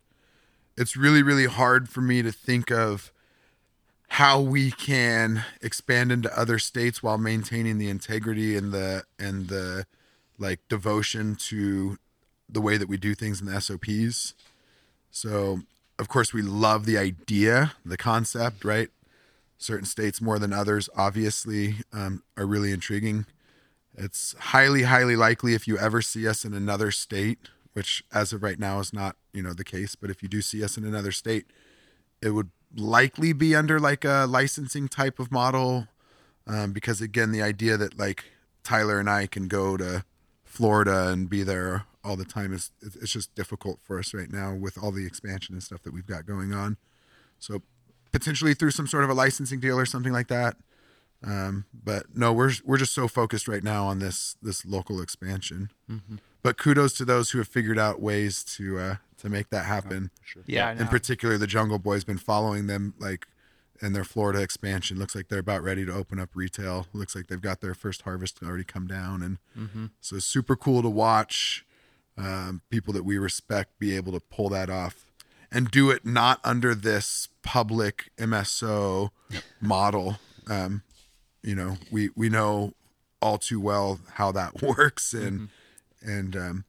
[SPEAKER 3] It's really, really hard for me to think of how we can expand into other states while maintaining the integrity and the and the like devotion to the way that we do things in the SOPs. So, of course, we love the idea, the concept, right? Certain states more than others obviously um, are really intriguing. It's highly highly likely if you ever see us in another state which as of right now is not you know the case but if you do see us in another state it would likely be under like a licensing type of model um, because again the idea that like tyler and i can go to florida and be there all the time is it's just difficult for us right now with all the expansion and stuff that we've got going on. So potentially through some sort of a licensing deal or something like that. Um, but no, we're we're just so focused right now on this this local expansion. But kudos to those who have figured out ways to uh, to make that happen.
[SPEAKER 1] Yeah,
[SPEAKER 3] In particular, the Jungle Boy's been following them like in their Florida expansion. Looks like they're about ready to open up retail. Looks like they've got their first harvest already come down, and so super cool to watch um, people that we respect be able to pull that off and do it not under this public MSO model. Um, you know, we we know all too well how that works, and and um,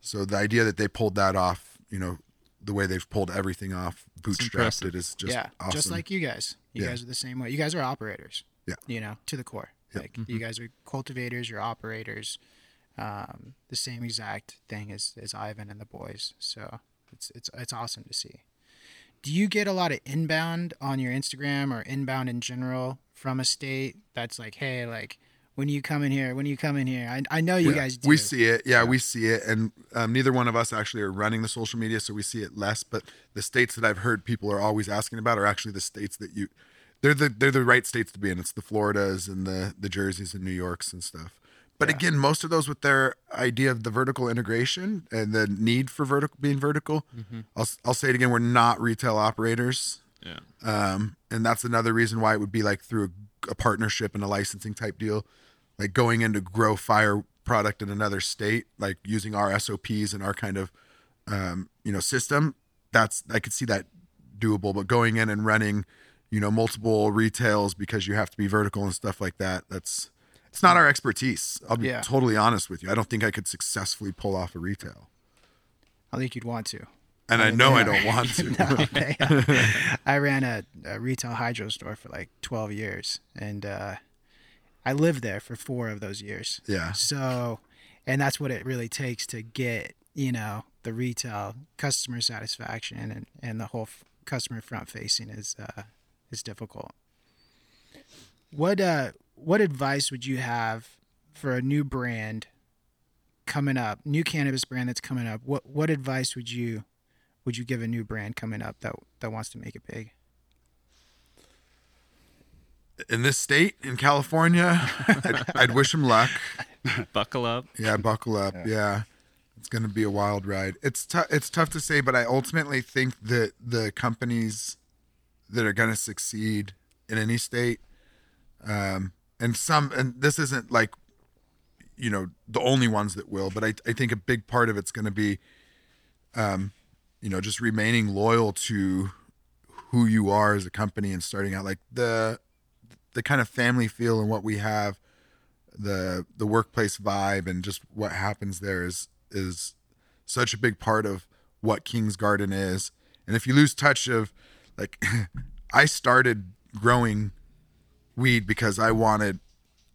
[SPEAKER 3] so the idea that they pulled that off, you know, the way they've pulled everything off, bootstrapped it is just
[SPEAKER 1] yeah,
[SPEAKER 3] awesome.
[SPEAKER 1] just like you guys. You
[SPEAKER 3] Yeah.
[SPEAKER 1] guys are the same way. You guys are operators.
[SPEAKER 3] Yeah.
[SPEAKER 1] You know, to the core. Like you guys are cultivators, you're operators. Um, the same exact thing as, as Ivan and the boys. So it's it's it's awesome to see. do you get a lot of inbound on your Instagram or inbound in general from a state that's like, hey, like when you come in here, when you come in here, I, I know you
[SPEAKER 3] Yeah,
[SPEAKER 1] guys do.
[SPEAKER 3] We see it. Yeah, we see it. And um, neither one of us actually are running the social media, so we see it less. But the states that I've heard people are always asking about are actually the states that you, they're the they're the right states to be in. It's the Floridas and the the Jerseys and New Yorks and stuff. But again, most of those with their idea of the vertical integration and the need for vertical being vertical, I'll I'll say it again. We're not retail operators.
[SPEAKER 4] Yeah.
[SPEAKER 3] Um, and that's another reason why it would be like through a, a partnership and a licensing type deal, like going in to grow fire product in another state, like using our SOPs and our kind of, um, you know, system. That's I could see that doable, but going in and running, you know, multiple retails because you have to be vertical and stuff like that. That's it's not our expertise. I'll be
[SPEAKER 1] Yeah.
[SPEAKER 3] totally honest with you. I don't think I could successfully pull off a retail,
[SPEAKER 1] I think you'd want to.
[SPEAKER 3] and I know I don't want to.
[SPEAKER 1] No, they- I ran a, a retail hydro store for like 12 years, and uh, I lived there for four of those years.
[SPEAKER 3] Yeah.
[SPEAKER 1] So, and that's what it really takes to get, you know, the retail customer satisfaction and, and the whole f- customer front facing is uh, is difficult. What uh what advice would you have for a new brand coming up, new cannabis brand that's coming up? What what advice would you would you give a new brand coming up that that wants to make it big?
[SPEAKER 3] in this state in California, I'd, I'd wish him luck.
[SPEAKER 4] Buckle up.
[SPEAKER 3] Yeah, buckle up. Yeah. It's going to be a wild ride. It's tough it's tough to say, but I ultimately think that the companies that are going to succeed in any state um and some and this isn't like you know the only ones that will, but I I think a big part of it's going to be um you know just remaining loyal to who you are as a company and starting out like the the kind of family feel and what we have the the workplace vibe and just what happens there is is such a big part of what King's Garden is. And if you lose touch of like I started growing weed because I wanted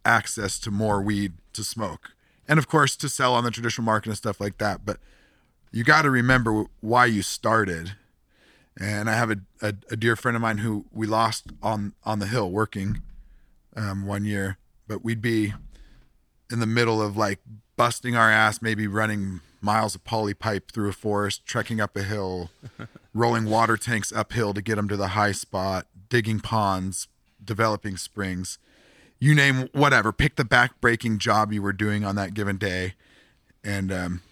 [SPEAKER 3] access to more weed to smoke. And of course to sell on the traditional market and stuff like that, but you got to remember why you started. And I have a, a, a dear friend of mine who we lost on on the hill working um, one year, but we'd be in the middle of like busting our ass, maybe running miles of poly pipe through a forest, trekking up a hill, rolling water tanks uphill to get them to the high spot, digging ponds, developing springs. You name whatever, pick the back breaking job you were doing on that given day. And um,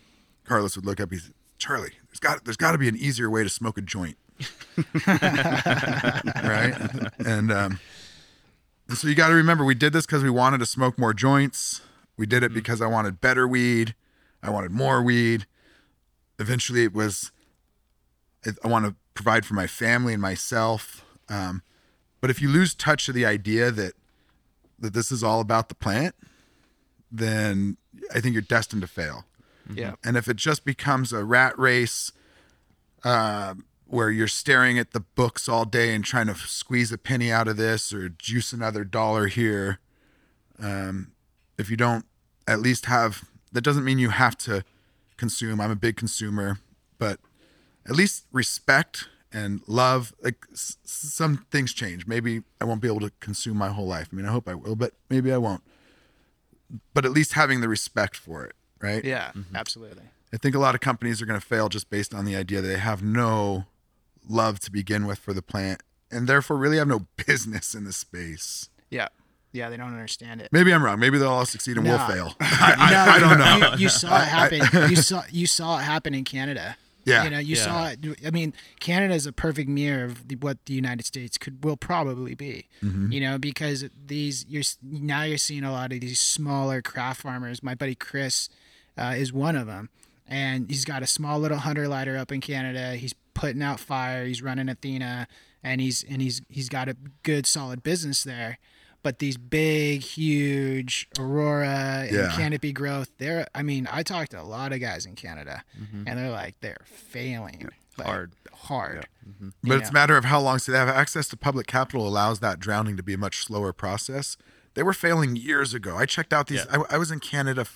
[SPEAKER 3] Carlos would look up, he's Charlie, there's got there's got to be an easier way to smoke a joint. right? And um, so you got to remember, we did this because we wanted to smoke more joints. We did it because I wanted better weed. I wanted more weed. Eventually, it was I- I want to provide for my family and myself. Um, but if you lose touch of the idea that that this is all about the plant, then I think you're destined to fail.
[SPEAKER 1] Yeah.
[SPEAKER 3] And if it just becomes a rat race uh, where you're staring at the books all day and trying to squeeze a penny out of this or juice another dollar here, um, if you don't at least have, that doesn't mean you have to consume. I'm a big consumer, but at least respect and love. Like s- some things change. Maybe I won't be able to consume my whole life. I mean, I hope I will, but maybe I won't. But at least having the respect for it, right?
[SPEAKER 1] Yeah, mm-hmm. absolutely.
[SPEAKER 3] I think a lot of companies are going to fail just based on the idea that they have no love to begin with for the plant and therefore really have no business in the space.
[SPEAKER 1] Yeah. Yeah, they don't understand it.
[SPEAKER 3] Maybe I'm wrong. Maybe they'll all succeed and
[SPEAKER 1] No.
[SPEAKER 3] we'll fail. I, I,
[SPEAKER 1] No,
[SPEAKER 3] I don't know.
[SPEAKER 1] You, you saw it happen. you saw you saw it happen in Canada.
[SPEAKER 3] Yeah.
[SPEAKER 1] You know, you
[SPEAKER 4] Yeah.
[SPEAKER 1] saw it. I mean, Canada is a perfect mirror of the, what the United States could will probably be.
[SPEAKER 3] Mm-hmm.
[SPEAKER 1] You know, because these you're now you're seeing a lot of these smaller craft farmers. My buddy Chris uh, is one of them, and he's got a small little hunter lighter up in Canada. He's putting out fire. He's running Athena, and he's and he's he's got a good solid business there. But these big, huge Aurora and
[SPEAKER 3] Yeah.
[SPEAKER 1] Canopy growth, they're. I mean, I talked to a lot of guys in Canada, mm-hmm. and they're like they're failing like,
[SPEAKER 4] Hard.
[SPEAKER 1] hard. Mm-hmm.
[SPEAKER 3] But
[SPEAKER 1] You
[SPEAKER 3] it's a matter of how long. So they have access to public capital allows that drowning to be a much slower process. They were failing years ago. I checked out these. I, I was in Canada.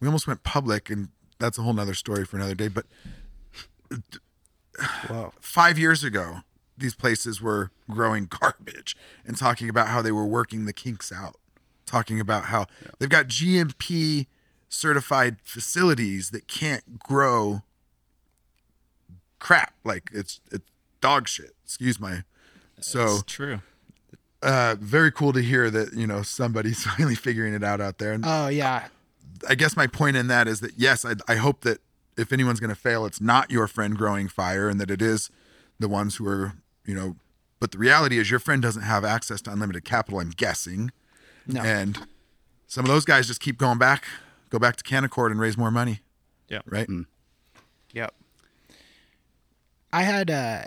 [SPEAKER 3] We almost went public, and that's a whole nother story for another day. But
[SPEAKER 1] Whoa.
[SPEAKER 3] five years ago, these places were growing garbage and talking about how they were working the kinks out, talking about how they've got GMP certified facilities that can't grow crap like it's it's dog shit. Excuse my. So
[SPEAKER 4] It's true.
[SPEAKER 3] uh, very cool to hear that you know somebody's finally figuring it out out there. And
[SPEAKER 1] Oh yeah.
[SPEAKER 3] I guess my point in that is that yes, I, I hope that if anyone's going to fail, it's not your friend growing fire, and that it is the ones who are you know. But the reality is, your friend doesn't have access to unlimited capital. I'm guessing,
[SPEAKER 1] No.
[SPEAKER 3] and some of those guys just keep going back, go back to Canaccord and raise more money,
[SPEAKER 4] Yeah.
[SPEAKER 3] right?
[SPEAKER 1] Yep. I had uh,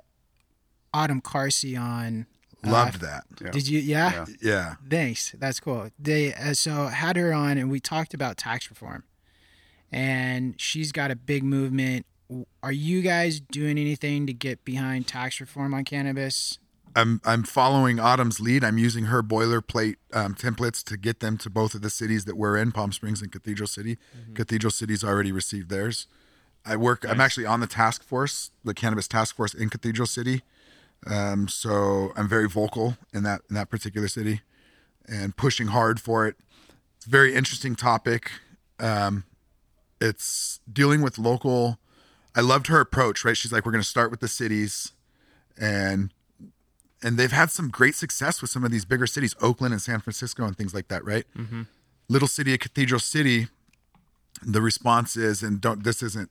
[SPEAKER 1] Autumn Karcey on. uh,
[SPEAKER 3] Loved that.
[SPEAKER 2] Yeah.
[SPEAKER 1] Did you? Yeah?
[SPEAKER 2] Yeah.
[SPEAKER 3] Yeah,
[SPEAKER 1] Thanks. That's cool. They uh, so had her on, and we talked about tax reform, and she's got a big movement. Are you guys doing anything to get behind tax reform on cannabis?
[SPEAKER 3] I'm I'm following Autumn's lead. I'm using her boilerplate um, templates to get them to both of the cities that we're in, Palm Springs and Cathedral City. Cathedral City's already received theirs. I work. I'm actually on the task force, the cannabis task force in Cathedral City. Um, so I'm very vocal in that in that particular city, and pushing hard for it. It's a very interesting topic. Um, it's dealing with local. I loved her approach. Right, she's like, we're going to start with the cities, and and they've had some great success with some of these bigger cities, Oakland and San Francisco and things like that, right? Mm-hmm. Little city of Cathedral City, the response is, and don't this isn't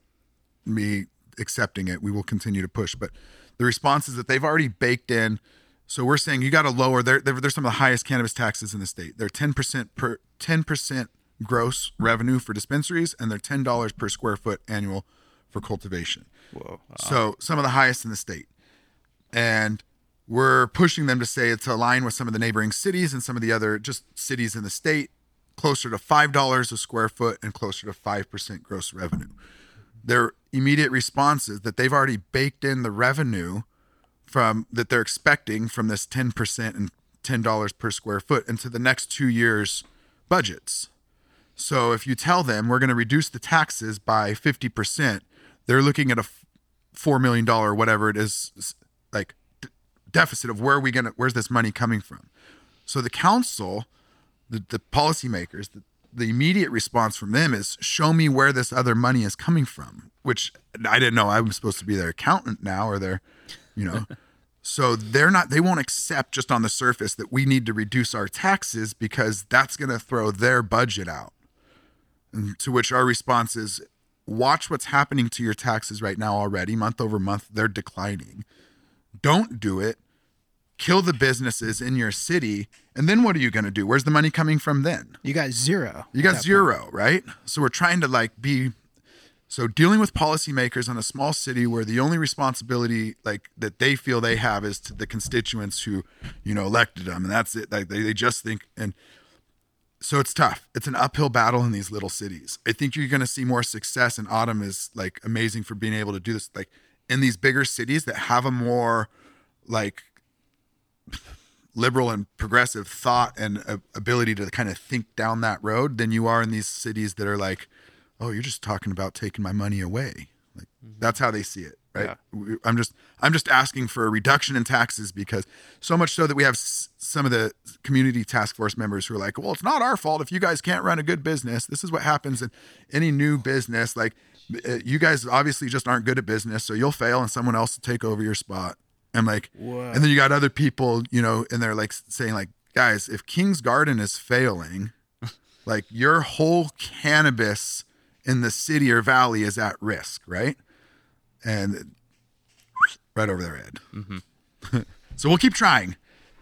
[SPEAKER 3] me accepting it. We will continue to push, but the response is that they've already baked in. So we're saying you got to lower. They're, they're they're some of the highest cannabis taxes in the state. They're ten percent per ten percent gross revenue for dispensaries, and they're ten dollars per square foot annual for cultivation.
[SPEAKER 2] Whoa.
[SPEAKER 3] So some of the highest in the state. And we're pushing them to say to align with some of the neighboring cities and some of the other just cities in the state, closer to five dollars a square foot and closer to five percent gross revenue. Their immediate response is that they've already baked in the revenue from that they're expecting from this ten percent and ten dollars per square foot into the next two years budgets. So if you tell them we're going to reduce the taxes by 50%, they're looking at a four million dollar whatever it is, like d- deficit of where are we going to, where's this money coming from? So the council, the, the policymakers, the, the immediate response from them is show me where this other money is coming from, which I didn't know I was supposed to be their accountant now or their, you know. So they're not they won't accept just on the surface that we need to reduce our taxes because that's going to throw their budget out. And to which our response is watch what's happening to your taxes right now already month over month they're declining. Don't do it. Kill the businesses in your city and then what are you going to do? Where's the money coming from then?
[SPEAKER 1] You got zero.
[SPEAKER 3] You got zero, right? So we're trying to like be so dealing with policymakers on a small city where the only responsibility like that they feel they have is to the constituents who, you know, elected them and that's it. Like they, they just think and so it's tough. It's an uphill battle in these little cities. I think you're going to see more success and Autumn is like amazing for being able to do this like in these bigger cities that have a more like liberal and progressive thought and uh, ability to kind of think down that road than you are in these cities that are like, oh, you're just talking about taking my money away. Like that's how they see it, right? We- I'm just I'm just asking for a reduction in taxes because so much so that we have s- some of the community task force members who are like, well, it's not our fault if you guys can't run a good business. This is what happens in any new business. Like uh, you guys obviously just aren't good at business, so you'll fail and someone else will take over your spot. I'm like,
[SPEAKER 1] Whoa.
[SPEAKER 3] and then you got other people, you know, and they're like saying like, guys, if King's Garden is failing, like your whole cannabis in the city or valley is at risk, right? And right over their head. Mm-hmm. so we'll keep trying.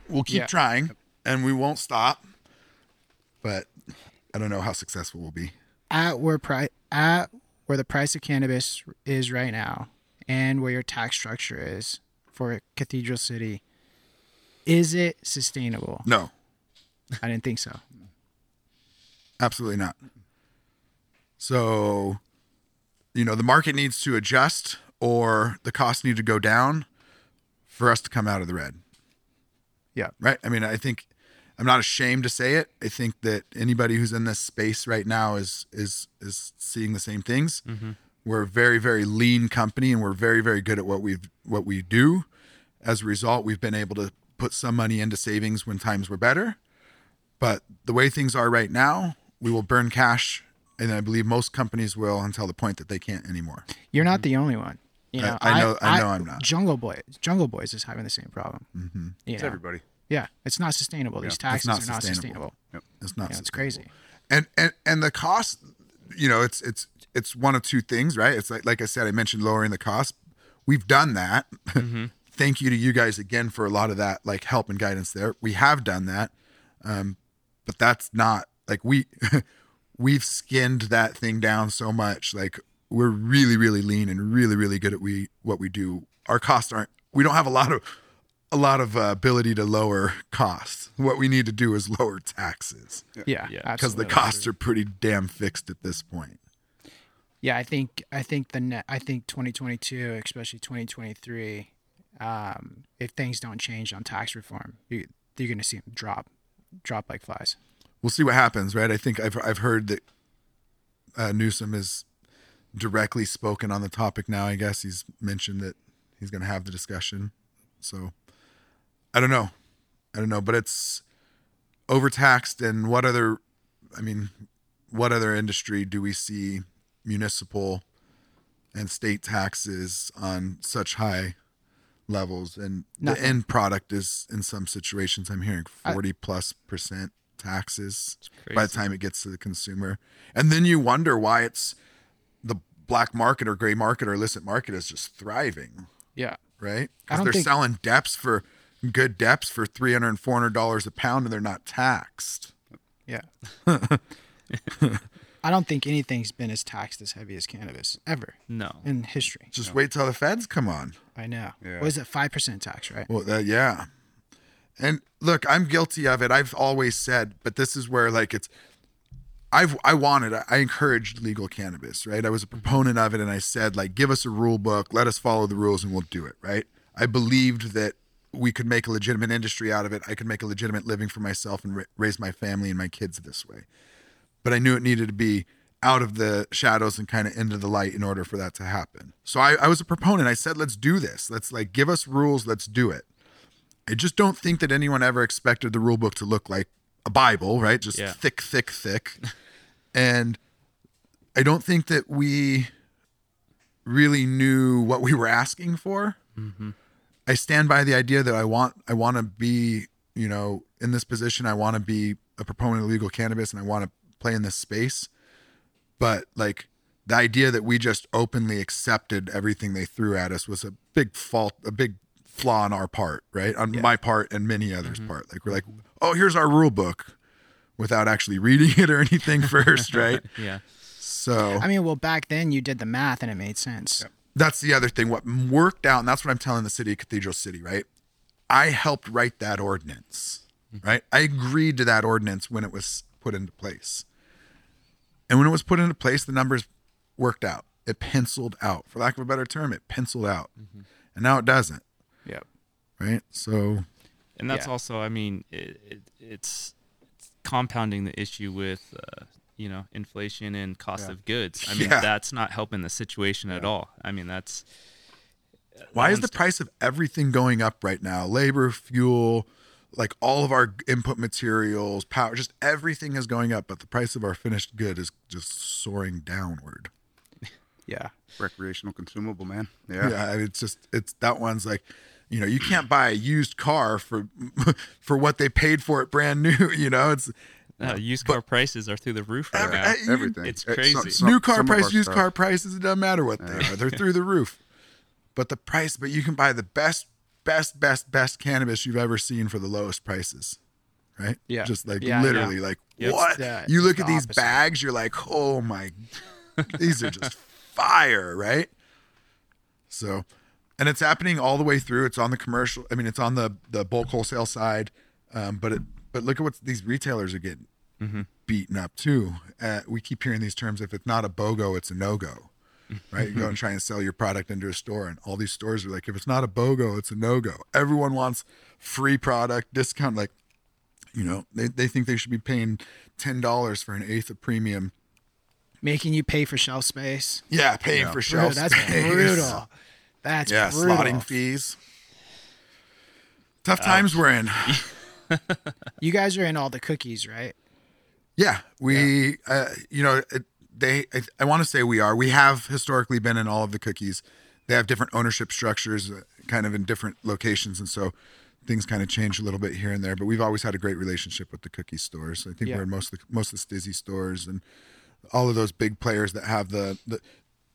[SPEAKER 3] We'll keep
[SPEAKER 1] Yeah.
[SPEAKER 3] trying, and we won't stop. But I don't know how successful we'll be.
[SPEAKER 1] At where pri- at where the price of cannabis is right now, and where your tax structure is for Cathedral City, is it sustainable?
[SPEAKER 3] No,
[SPEAKER 1] I didn't think so.
[SPEAKER 3] Absolutely not. So, you know, the market needs to adjust or the costs need to go down for us to come out of the red.
[SPEAKER 1] Yeah.
[SPEAKER 3] Right? I mean, I think I'm not ashamed to say it. I think that anybody who's in this space right now is is is seeing the same things. Mm-hmm. We're a very, very lean company, and we're very, very good at what we what we do. As a result, we've been able to put some money into savings when times were better. But the way things are right now, we will burn cash, and I believe most companies will until the point that they can't anymore.
[SPEAKER 1] You're not mm-hmm. the only one. You
[SPEAKER 3] I-
[SPEAKER 1] know,
[SPEAKER 3] I know- I know I'm not.
[SPEAKER 1] Jungle Boy, Jungle Boys is having the same problem. Mm-hmm.
[SPEAKER 2] It's everybody.
[SPEAKER 1] Yeah, it's not sustainable. These taxes
[SPEAKER 3] not
[SPEAKER 1] are not
[SPEAKER 3] sustainable.
[SPEAKER 1] sustainable.
[SPEAKER 3] It's not.
[SPEAKER 1] Yeah, it's
[SPEAKER 3] sustainable.
[SPEAKER 1] crazy.
[SPEAKER 3] and and and the cost you know it's it's it's one of two things right it's like like i said i mentioned lowering the cost we've done that thank you to you guys again for a lot of that like help and guidance there we have done that um but that's not like we we've skinned that thing down so much like we're really really lean and really really good at we what we do our costs aren't we don't have a lot of a lot of uh, ability to lower costs what we need to do is lower taxes
[SPEAKER 1] Yeah,
[SPEAKER 4] Yeah.
[SPEAKER 3] because the
[SPEAKER 1] absolutely.
[SPEAKER 3] costs are pretty damn fixed at this point.
[SPEAKER 1] Yeah, I think I think the net. I think 2022, especially 2023, um, if things don't change on tax reform, you, you're going to see them drop, drop like flies.
[SPEAKER 3] We'll see what happens, right? I think I've I've heard that uh, Newsom has directly spoken on the topic now. I guess he's mentioned that he's going to have the discussion. So I don't know, I don't know, but it's overtaxed. And what other? I mean, what other industry do we see municipal and state taxes on such high levels? And
[SPEAKER 1] Nothing.
[SPEAKER 3] the end product is, in some situations, I'm hearing forty plus percent taxes by the time it gets to the consumer. And then you wonder why it's black market or gray market or illicit market is just thriving,
[SPEAKER 1] Yeah,
[SPEAKER 3] right? Because they're
[SPEAKER 1] think-
[SPEAKER 3] selling deps for good deps for 300 and 400 dollars a pound and they're not taxed.
[SPEAKER 1] yeah. I don't think anything's been as taxed as heavy as cannabis ever
[SPEAKER 4] No.
[SPEAKER 1] in history.
[SPEAKER 3] Just wait till the feds come on.
[SPEAKER 1] I know.
[SPEAKER 2] Yeah.
[SPEAKER 1] What is it? Five percent tax, right?
[SPEAKER 3] Well, uh, yeah. And look, I'm guilty of it. I've always said, but this is where like it's. I've I wanted I encouraged legal cannabis, right? I was a mm-hmm. proponent of it, and I said like, give us a rule book, let us follow the rules, and we'll do it, right? I believed that we could make a legitimate industry out of it. I could make a legitimate living for myself and ra- raise my family and my kids this way. But I knew it needed to be out of the shadows and kind of into the light in order for that to happen. So I, I was a proponent. I said, let's do this. Let's like give us rules. Let's do it. I just don't think that anyone ever expected the rule book to look like a Bible, right? Just
[SPEAKER 4] Yeah.
[SPEAKER 3] thick, thick, thick. and I don't think that we really knew what we were asking for. Mm-hmm. I stand by the idea that I want I want to be, you know, in this position. I want to be a proponent of legal cannabis and I want to play in this space. But like the idea that we just openly accepted everything they threw at us was a big fault, a big flaw on our part, right? On my part and many others' mm-hmm. part. Like we're like, oh, here's our rule book, without actually reading it or anything first, right?
[SPEAKER 4] Yeah.
[SPEAKER 3] So
[SPEAKER 1] I mean, well, back then you did the math and it made sense.
[SPEAKER 3] that's the other thing. What worked out, and that's what I'm telling the city of Cathedral City, right? I helped write that ordinance, mm-hmm. right? I agreed to that ordinance when it was put into place. And when it was put into place, the numbers worked out. It penciled out. For lack of a better term, it penciled out. Mm-hmm. And now it doesn't,
[SPEAKER 1] Yep.
[SPEAKER 3] right? So,
[SPEAKER 4] and that's
[SPEAKER 1] Yeah.
[SPEAKER 4] also i mean it, it, it's, it's compounding the issue with uh, you know inflation and cost of goods i mean
[SPEAKER 3] Yeah.
[SPEAKER 4] that's not helping the situation at all i mean that's
[SPEAKER 3] why is the
[SPEAKER 4] one's-
[SPEAKER 3] price of everything going up right now? Labor, fuel, like all of our input materials, power, just everything is going up, but the price of our finished good is just soaring downward.
[SPEAKER 1] Yeah.
[SPEAKER 2] Recreational consumable, man. Yeah.
[SPEAKER 3] Yeah, it's just it's that one's like, you know, you can't buy a used car for for what they paid for it brand new. You know, it's
[SPEAKER 4] uh, used car prices are through the roof right
[SPEAKER 3] Every-
[SPEAKER 4] now
[SPEAKER 3] I-
[SPEAKER 2] Everything.
[SPEAKER 4] It's
[SPEAKER 2] Uh,
[SPEAKER 4] crazy.
[SPEAKER 2] some-
[SPEAKER 3] new car
[SPEAKER 2] some
[SPEAKER 3] price, used
[SPEAKER 2] stuff.
[SPEAKER 3] car prices. It doesn't matter what they are; they're through the roof. But the price, but you can buy the best, best, best, best cannabis you've ever seen for the lowest prices, right?
[SPEAKER 1] Yeah.
[SPEAKER 3] just like
[SPEAKER 1] Yeah,
[SPEAKER 3] literally, like
[SPEAKER 4] Yep.
[SPEAKER 3] what?
[SPEAKER 1] the-
[SPEAKER 3] you look
[SPEAKER 1] the
[SPEAKER 3] at these
[SPEAKER 1] opposite.
[SPEAKER 3] bags, you're like, oh my, these are just fire, right? So, and it's happening all the way through. It's on the commercial. I mean, it's on the the bulk wholesale side, um, but it but look at what these retailers are getting beaten up too. Uh, we keep hearing these terms. If it's not a BOGO, it's a no go. Right? You go and try and sell your product into a store, and all these stores are like, if it's not a BOGO, it's a no go. Everyone wants free product, discount. Like, you know, they, they think they should be paying $10 for an eighth of premium
[SPEAKER 1] making you pay for shelf space.
[SPEAKER 3] Yeah, paying for
[SPEAKER 1] Bro,
[SPEAKER 3] shelf
[SPEAKER 1] that's
[SPEAKER 3] space.
[SPEAKER 1] brutal. That's
[SPEAKER 3] Yeah,
[SPEAKER 1] brutal.
[SPEAKER 3] slotting fees. Tough times we're in.
[SPEAKER 1] You guys are in all the cookies, right?
[SPEAKER 3] Yeah, we, Uh, you know, they. I, I want to say we are. We have historically been in all of the cookies. They have different ownership structures, uh, kind of in different locations, and so things kind of change a little bit here and there. But we've always had a great relationship with the cookie stores. I think
[SPEAKER 1] Yeah.
[SPEAKER 3] we're in most of the, most of the STIIIZY stores and all of those big players that have the the,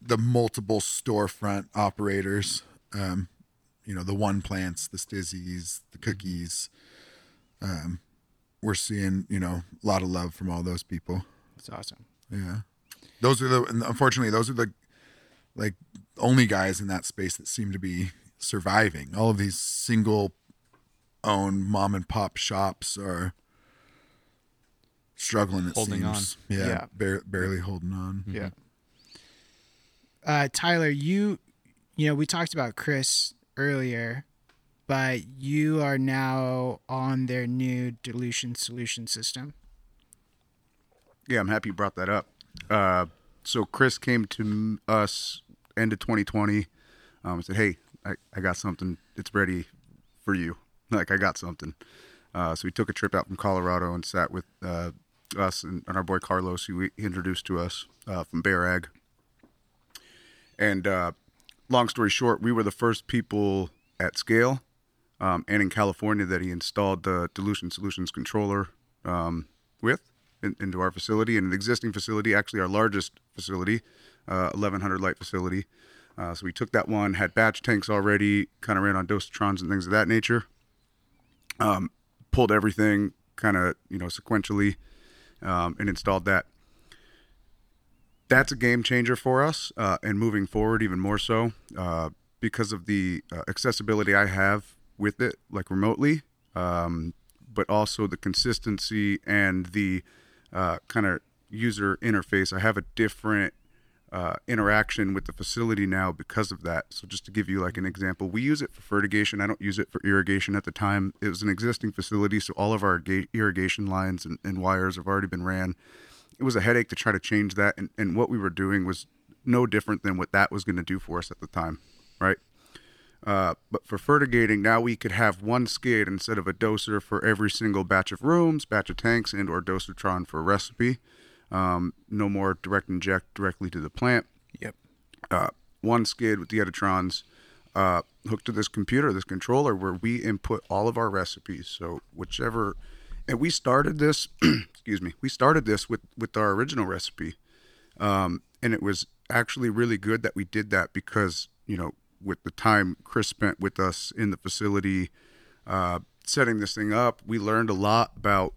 [SPEAKER 3] the multiple storefront operators. Um, you know, the one plants, the STIIIZYs, the cookies. Um, we're seeing, you know, a lot of love from all those people.
[SPEAKER 1] That's awesome.
[SPEAKER 3] Yeah. Those are the and unfortunately those are the like only guys in that space that seem to be surviving. All of these single owned mom and pop shops are struggling it
[SPEAKER 4] Holding
[SPEAKER 3] seems. Yeah.
[SPEAKER 1] Yeah.
[SPEAKER 3] Bar- barely holding on.
[SPEAKER 1] Yeah. Uh, Tyler, you, you know, we talked about Chris earlier, but you are now on their new dilution solution system.
[SPEAKER 2] Yeah, I'm happy you brought that up. Uh, so Chris came to us end of 2020 um, said, "Hey, I, I got something. It's ready for you. Like I got something." Uh, so we took a trip out from Colorado and sat with uh, us and, and our boy Carlos, who he introduced to us uh, from Bear Ag. And uh, long story short, we were the first people at scale um, and in California that he installed the dilution solutions controller um, with in, into our facility, and an existing facility, actually our largest facility, uh, 1100 light facility. Uh, so we took that one, had batch tanks already, kind of ran on dosatrons and things of that nature. Um, pulled everything kind of you know sequentially um, and installed that. That's a game changer for us, uh, and moving forward even more so uh, because of the uh, accessibility I have with it, like remotely, um, but also the consistency and the uh, kind of user interface. I have a different uh, interaction with the facility now because of that. So just to give you like an example, we use it for fertigation. I don't use it for irrigation at the time. It was an existing facility, so all of our ga- irrigation lines and, and wires have already been ran. It was a headache to try to change that, and, and what we were doing was no different than what that was going to do for us at the time, right? Uh, but for fertigating, now we could have one skid instead of a doser for every single batch of rooms, batch of tanks, and or dosatron for a recipe. Um, no more direct inject directly to the plant.
[SPEAKER 1] Yep.
[SPEAKER 2] Uh, one skid with the Editrons uh, hooked to this computer, this controller, where we input all of our recipes. So whichever, and we started this. excuse me. We started this with with our original recipe, um, and it was actually really good that we did that because you know with the time Chris spent with us in the facility uh, setting this thing up, we learned a lot about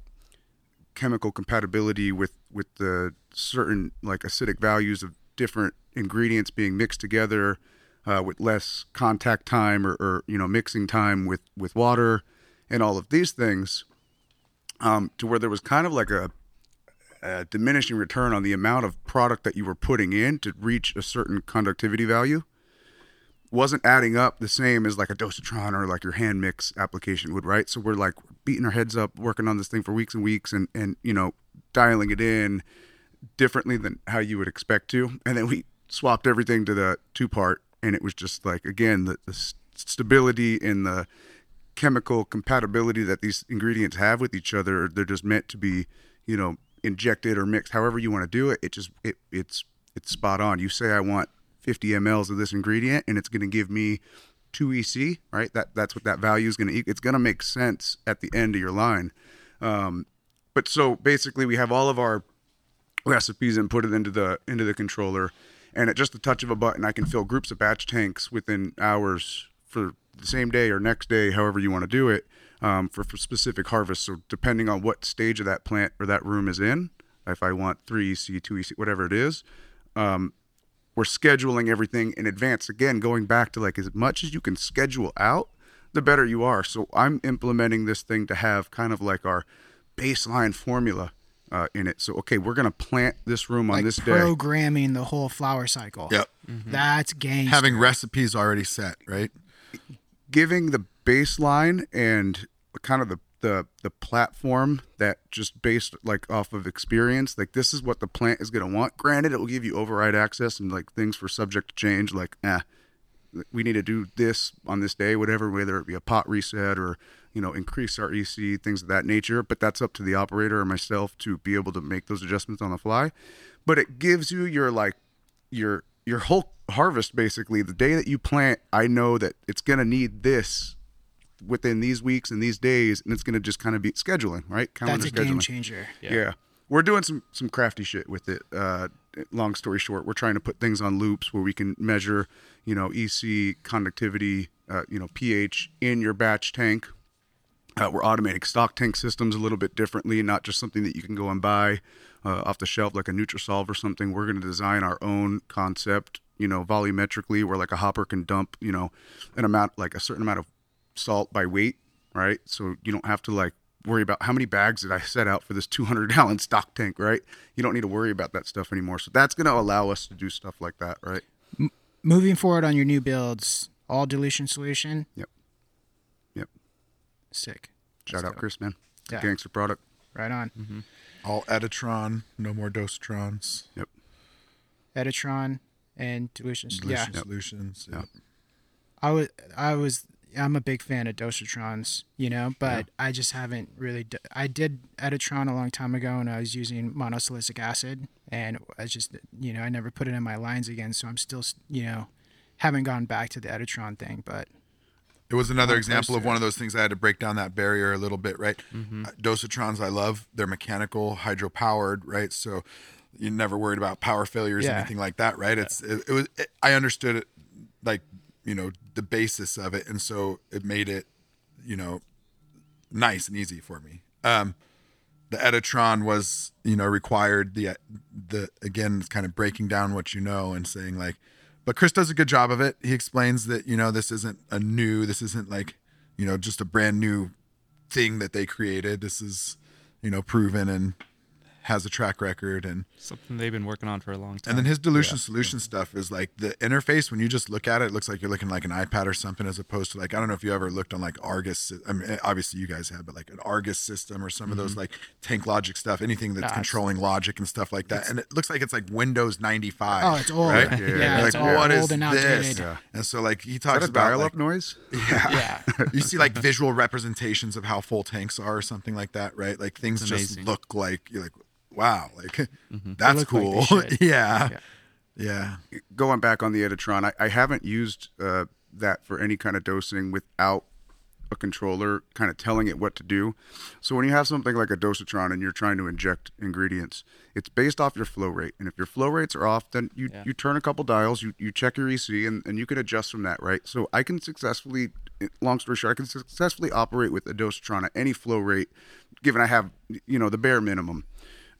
[SPEAKER 2] chemical compatibility with with the certain like acidic values of different ingredients being mixed together uh, with less contact time or, or you know mixing time with with water and all of these things um, to where there was kind of like a, a diminishing return on the amount of product that you were putting in to reach a certain conductivity value wasn't adding up the same as like a dosatron or like your hand mix application would, right? So we're like beating our heads up, working on this thing for weeks and weeks, and and you know dialing it in differently than how you would expect to, and then we swapped everything to the two part, and it was just like again the, the stability and the chemical compatibility that these ingredients have with each other. They're just meant to be, you know, injected or mixed, however you want to do it. It just it it's it's spot on. You say I want 50 mLs of this ingredient, and it's going to give me two EC, right? That that's what that value is going to. It's going to make sense at the end of your line. Um, but so basically, we have all of our recipes and put it into the into the controller, and at just the touch of a button, I can fill groups of batch tanks within hours for the same day or next day, however you want to do it, um, for, for specific harvests. So depending on what stage of that plant or that room is in, if I want three EC, two EC, whatever it is, um, we're scheduling everything in advance. Again, going back to like as much as you can schedule out, the better you are. So I'm implementing this thing to have kind of like our baseline formula uh, in it. So okay, we're gonna plant this room on
[SPEAKER 1] Like
[SPEAKER 2] this day.
[SPEAKER 1] programming the whole flower cycle.
[SPEAKER 3] Yep.
[SPEAKER 1] That's game.
[SPEAKER 3] Having recipes already set, right?
[SPEAKER 2] Giving the baseline and kind of the the the platform that just based like off of experience, like this is what the plant is going to want. Granted, it will give you override access and like things for subject to change, like eh, we need to do this on this day, whatever, whether it be a pot reset or you know increase our EC, things of that nature. But that's up to the operator or myself to be able to make those adjustments on the fly. But it gives you your like your your whole harvest basically the day that you plant. I know that it's gonna need this within these weeks and these days, and it's gonna just kind of be scheduling, right? Calendar
[SPEAKER 1] That's a
[SPEAKER 2] scheduling.
[SPEAKER 1] game changer.
[SPEAKER 2] Yeah. We're doing some some crafty shit with it. Uh, long story short, we're trying to put things on loops where we can measure, you know, EC conductivity, uh, you know, pH in your batch tank. Uh, we're automating stock tank systems a little bit differently, not just something that you can go and buy uh, off the shelf like a Nutrisolve or something. We're going to design our own concept, you know, volumetrically, where like a hopper can dump, you know, an amount like a certain amount of salt by weight, right? So you don't have to like worry about how many bags did I set out for this 200 gallon stock tank, right? You don't need to worry about that stuff anymore. So that's going to allow us to do stuff like that, right?
[SPEAKER 1] Moving forward on your new builds, all dilution solution.
[SPEAKER 2] Yep. Yep.
[SPEAKER 1] Sick.
[SPEAKER 2] Shout
[SPEAKER 1] That's
[SPEAKER 2] out
[SPEAKER 1] dope.
[SPEAKER 2] Chris, man. It's a
[SPEAKER 1] Yeah.
[SPEAKER 2] gangster product.
[SPEAKER 1] Right on.
[SPEAKER 2] Mm-hmm.
[SPEAKER 3] All Editron, no more Dosatrons.
[SPEAKER 2] Yep.
[SPEAKER 1] Editron and dilution. Yeah.
[SPEAKER 3] Dilution solutions.
[SPEAKER 2] Yep.
[SPEAKER 1] I was I was I'm a big fan of dosatrons, you know, but I just haven't really. D- I did Editron a long time ago, and I was using monosilicic acid, and I just you know I never put it in my lines again, so I'm still you know haven't gone back to the Editron thing, but
[SPEAKER 3] It was another example of one of those things I had to break down that barrier a little bit, right? Uh, Dosatrons, I love. They're mechanical, hydro powered, right? So you're never worried about power failures,
[SPEAKER 1] Yeah.
[SPEAKER 3] anything like that, right? It's it, it was. It, I understood it, like you know, the basis of it, and so it made it, you know, nice and easy for me. Um, the Editron was, you know, required the the again kind of breaking down what you know and saying like, but Chris does a good job of it. He explains that you know this isn't a new, this isn't like, you know, just a brand new thing that they created. This is, you know, proven and has a track record and
[SPEAKER 4] Something they've been working on for a long time.
[SPEAKER 3] and then his dilution solution stuff is like the interface. When you just look at it, it looks like you're looking like an iPad or something, as opposed to like I don't know if you ever looked on like Argus. I mean, eh, obviously you guys have, but like an Argus system or some of those mm-hmm. like Tank Logic stuff, anything that's
[SPEAKER 1] Nah,
[SPEAKER 3] controlling logic and stuff like that. And it looks like it's like Windows 95.
[SPEAKER 1] Oh, it's old.
[SPEAKER 3] Right?
[SPEAKER 1] Yeah,
[SPEAKER 2] Yeah,
[SPEAKER 1] it's
[SPEAKER 3] like
[SPEAKER 1] all
[SPEAKER 3] what is
[SPEAKER 1] old and
[SPEAKER 3] this?
[SPEAKER 2] Yeah.
[SPEAKER 3] And so like he
[SPEAKER 2] Is
[SPEAKER 3] talks
[SPEAKER 2] that a
[SPEAKER 3] about
[SPEAKER 2] dial-up
[SPEAKER 3] like,
[SPEAKER 2] noise?
[SPEAKER 1] Yeah. yeah.
[SPEAKER 3] you see like visual representations of how full tanks are or something like that, right? Like things just look like you're like, wow, like
[SPEAKER 1] They
[SPEAKER 3] that's
[SPEAKER 1] look like
[SPEAKER 3] cool. yeah.
[SPEAKER 1] Yeah.
[SPEAKER 3] yeah.
[SPEAKER 2] going back on the Editron, I, I haven't used uh, that for any kind of dosing without a controller kind of telling it what to do. So when you have something like a dosatron and you're trying to inject ingredients, it's based off your flow rate. And if your flow rates are off, then you,
[SPEAKER 4] Yeah.
[SPEAKER 2] you turn a couple dials, you, you check your EC, and, and you can adjust from that, right? So I can successfully, long story short, I can successfully operate with a dosatron at any flow rate, given I have, you know, the bare minimum.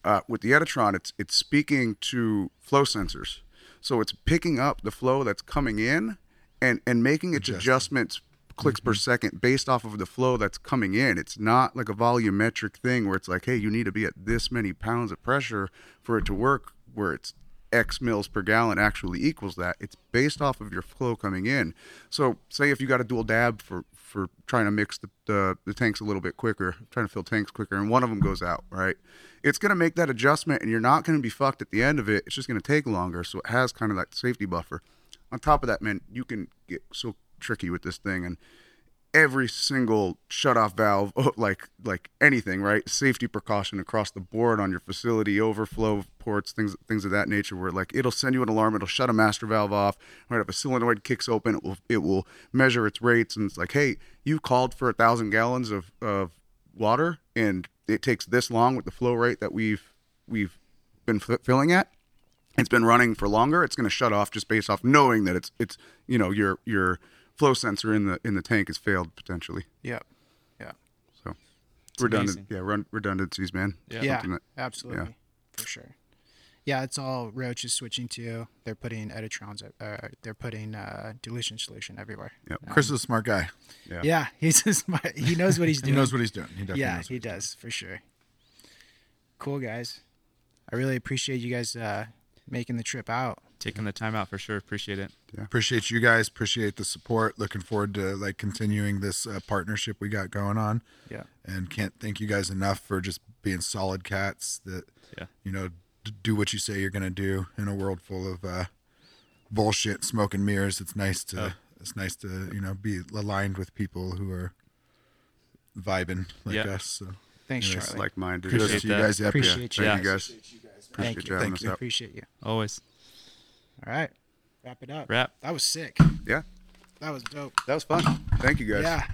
[SPEAKER 2] Uh, with the Editron, it's it's speaking to flow sensors, so it's picking up the flow that's coming in and and making its adjustments clicks per second based off of the flow that's coming in. It's not like a volumetric thing where it's like, hey, you need to be at this many pounds of pressure for it to work. Where it's X mils per gallon actually equals that. It's based off of your flow coming in. So, say if you got a dual dab for for trying to mix the, the the tanks a little bit quicker, trying to fill tanks quicker, and one of them goes out, right? It's gonna make that adjustment, and you're not gonna be fucked at the end of it. It's just gonna take longer, so it has kind of that safety buffer. On top of that, man, you can get so tricky with this thing, and every single shut-off valve, oh, like like anything, right? Safety precaution across the board on your facility, overflow ports, things things of that nature. Where like it'll send you an alarm, it'll shut a master valve off. Right, if a solenoid kicks open, it will it will measure its rates, and it's like, hey, you called for a thousand gallons of of water, and it takes this long with the flow rate that we've we've been f- filling at it's been running for longer, it's going to shut off just based off knowing that it's it's you know your your flow sensor in the in the tank has failed potentially.
[SPEAKER 1] Yep. Yeah.
[SPEAKER 2] So redundant,
[SPEAKER 4] amazing.
[SPEAKER 2] yeah, run, redundancies, man.
[SPEAKER 4] Yeah.
[SPEAKER 1] Yeah.
[SPEAKER 2] Something that-
[SPEAKER 1] absolutely. For sure. Yeah, it's all Roach is switching to. They're putting Editrons. Uh, they're putting uh, dilution solution everywhere.
[SPEAKER 2] Yep.
[SPEAKER 3] Chris is a smart guy.
[SPEAKER 2] Yeah.
[SPEAKER 1] Yeah, he's a smart. He knows what he's
[SPEAKER 3] He
[SPEAKER 1] doing.
[SPEAKER 3] knows what he's doing. He definitely
[SPEAKER 1] yeah,
[SPEAKER 3] knows.
[SPEAKER 1] he does for sure. Cool guys. I really appreciate you guys uh, making the trip out.
[SPEAKER 4] Taking the time out for sure. Appreciate it.
[SPEAKER 3] Appreciate you guys. Appreciate the support. Looking forward to like continuing this uh, partnership we got going on.
[SPEAKER 4] Yeah.
[SPEAKER 3] And can't thank you guys enough for just being solid cats that
[SPEAKER 4] Yeah.
[SPEAKER 3] you know d- do what you say you're gonna do in a world full of uh, bullshit, smoke and mirrors. It's nice to
[SPEAKER 4] Oh.
[SPEAKER 3] it's nice to you know be aligned with people who are vibing like
[SPEAKER 4] Yeah.
[SPEAKER 3] us. So
[SPEAKER 1] Thanks,
[SPEAKER 3] Yes,
[SPEAKER 1] Charlie.
[SPEAKER 2] Like minded.
[SPEAKER 3] kudos
[SPEAKER 4] Appreciate
[SPEAKER 3] you guys. Yep.
[SPEAKER 1] Appreciate you.
[SPEAKER 2] Thank
[SPEAKER 4] Yeah.
[SPEAKER 2] you guys. Appreciate
[SPEAKER 1] you.
[SPEAKER 2] you having
[SPEAKER 3] Thank you.
[SPEAKER 2] out.
[SPEAKER 1] Appreciate you.
[SPEAKER 4] Always.
[SPEAKER 1] All right. Wrap it up.
[SPEAKER 4] Wrap.
[SPEAKER 1] That was sick.
[SPEAKER 2] Yeah,
[SPEAKER 1] That was dope.
[SPEAKER 2] that was fun. Thank you guys.
[SPEAKER 1] Yeah.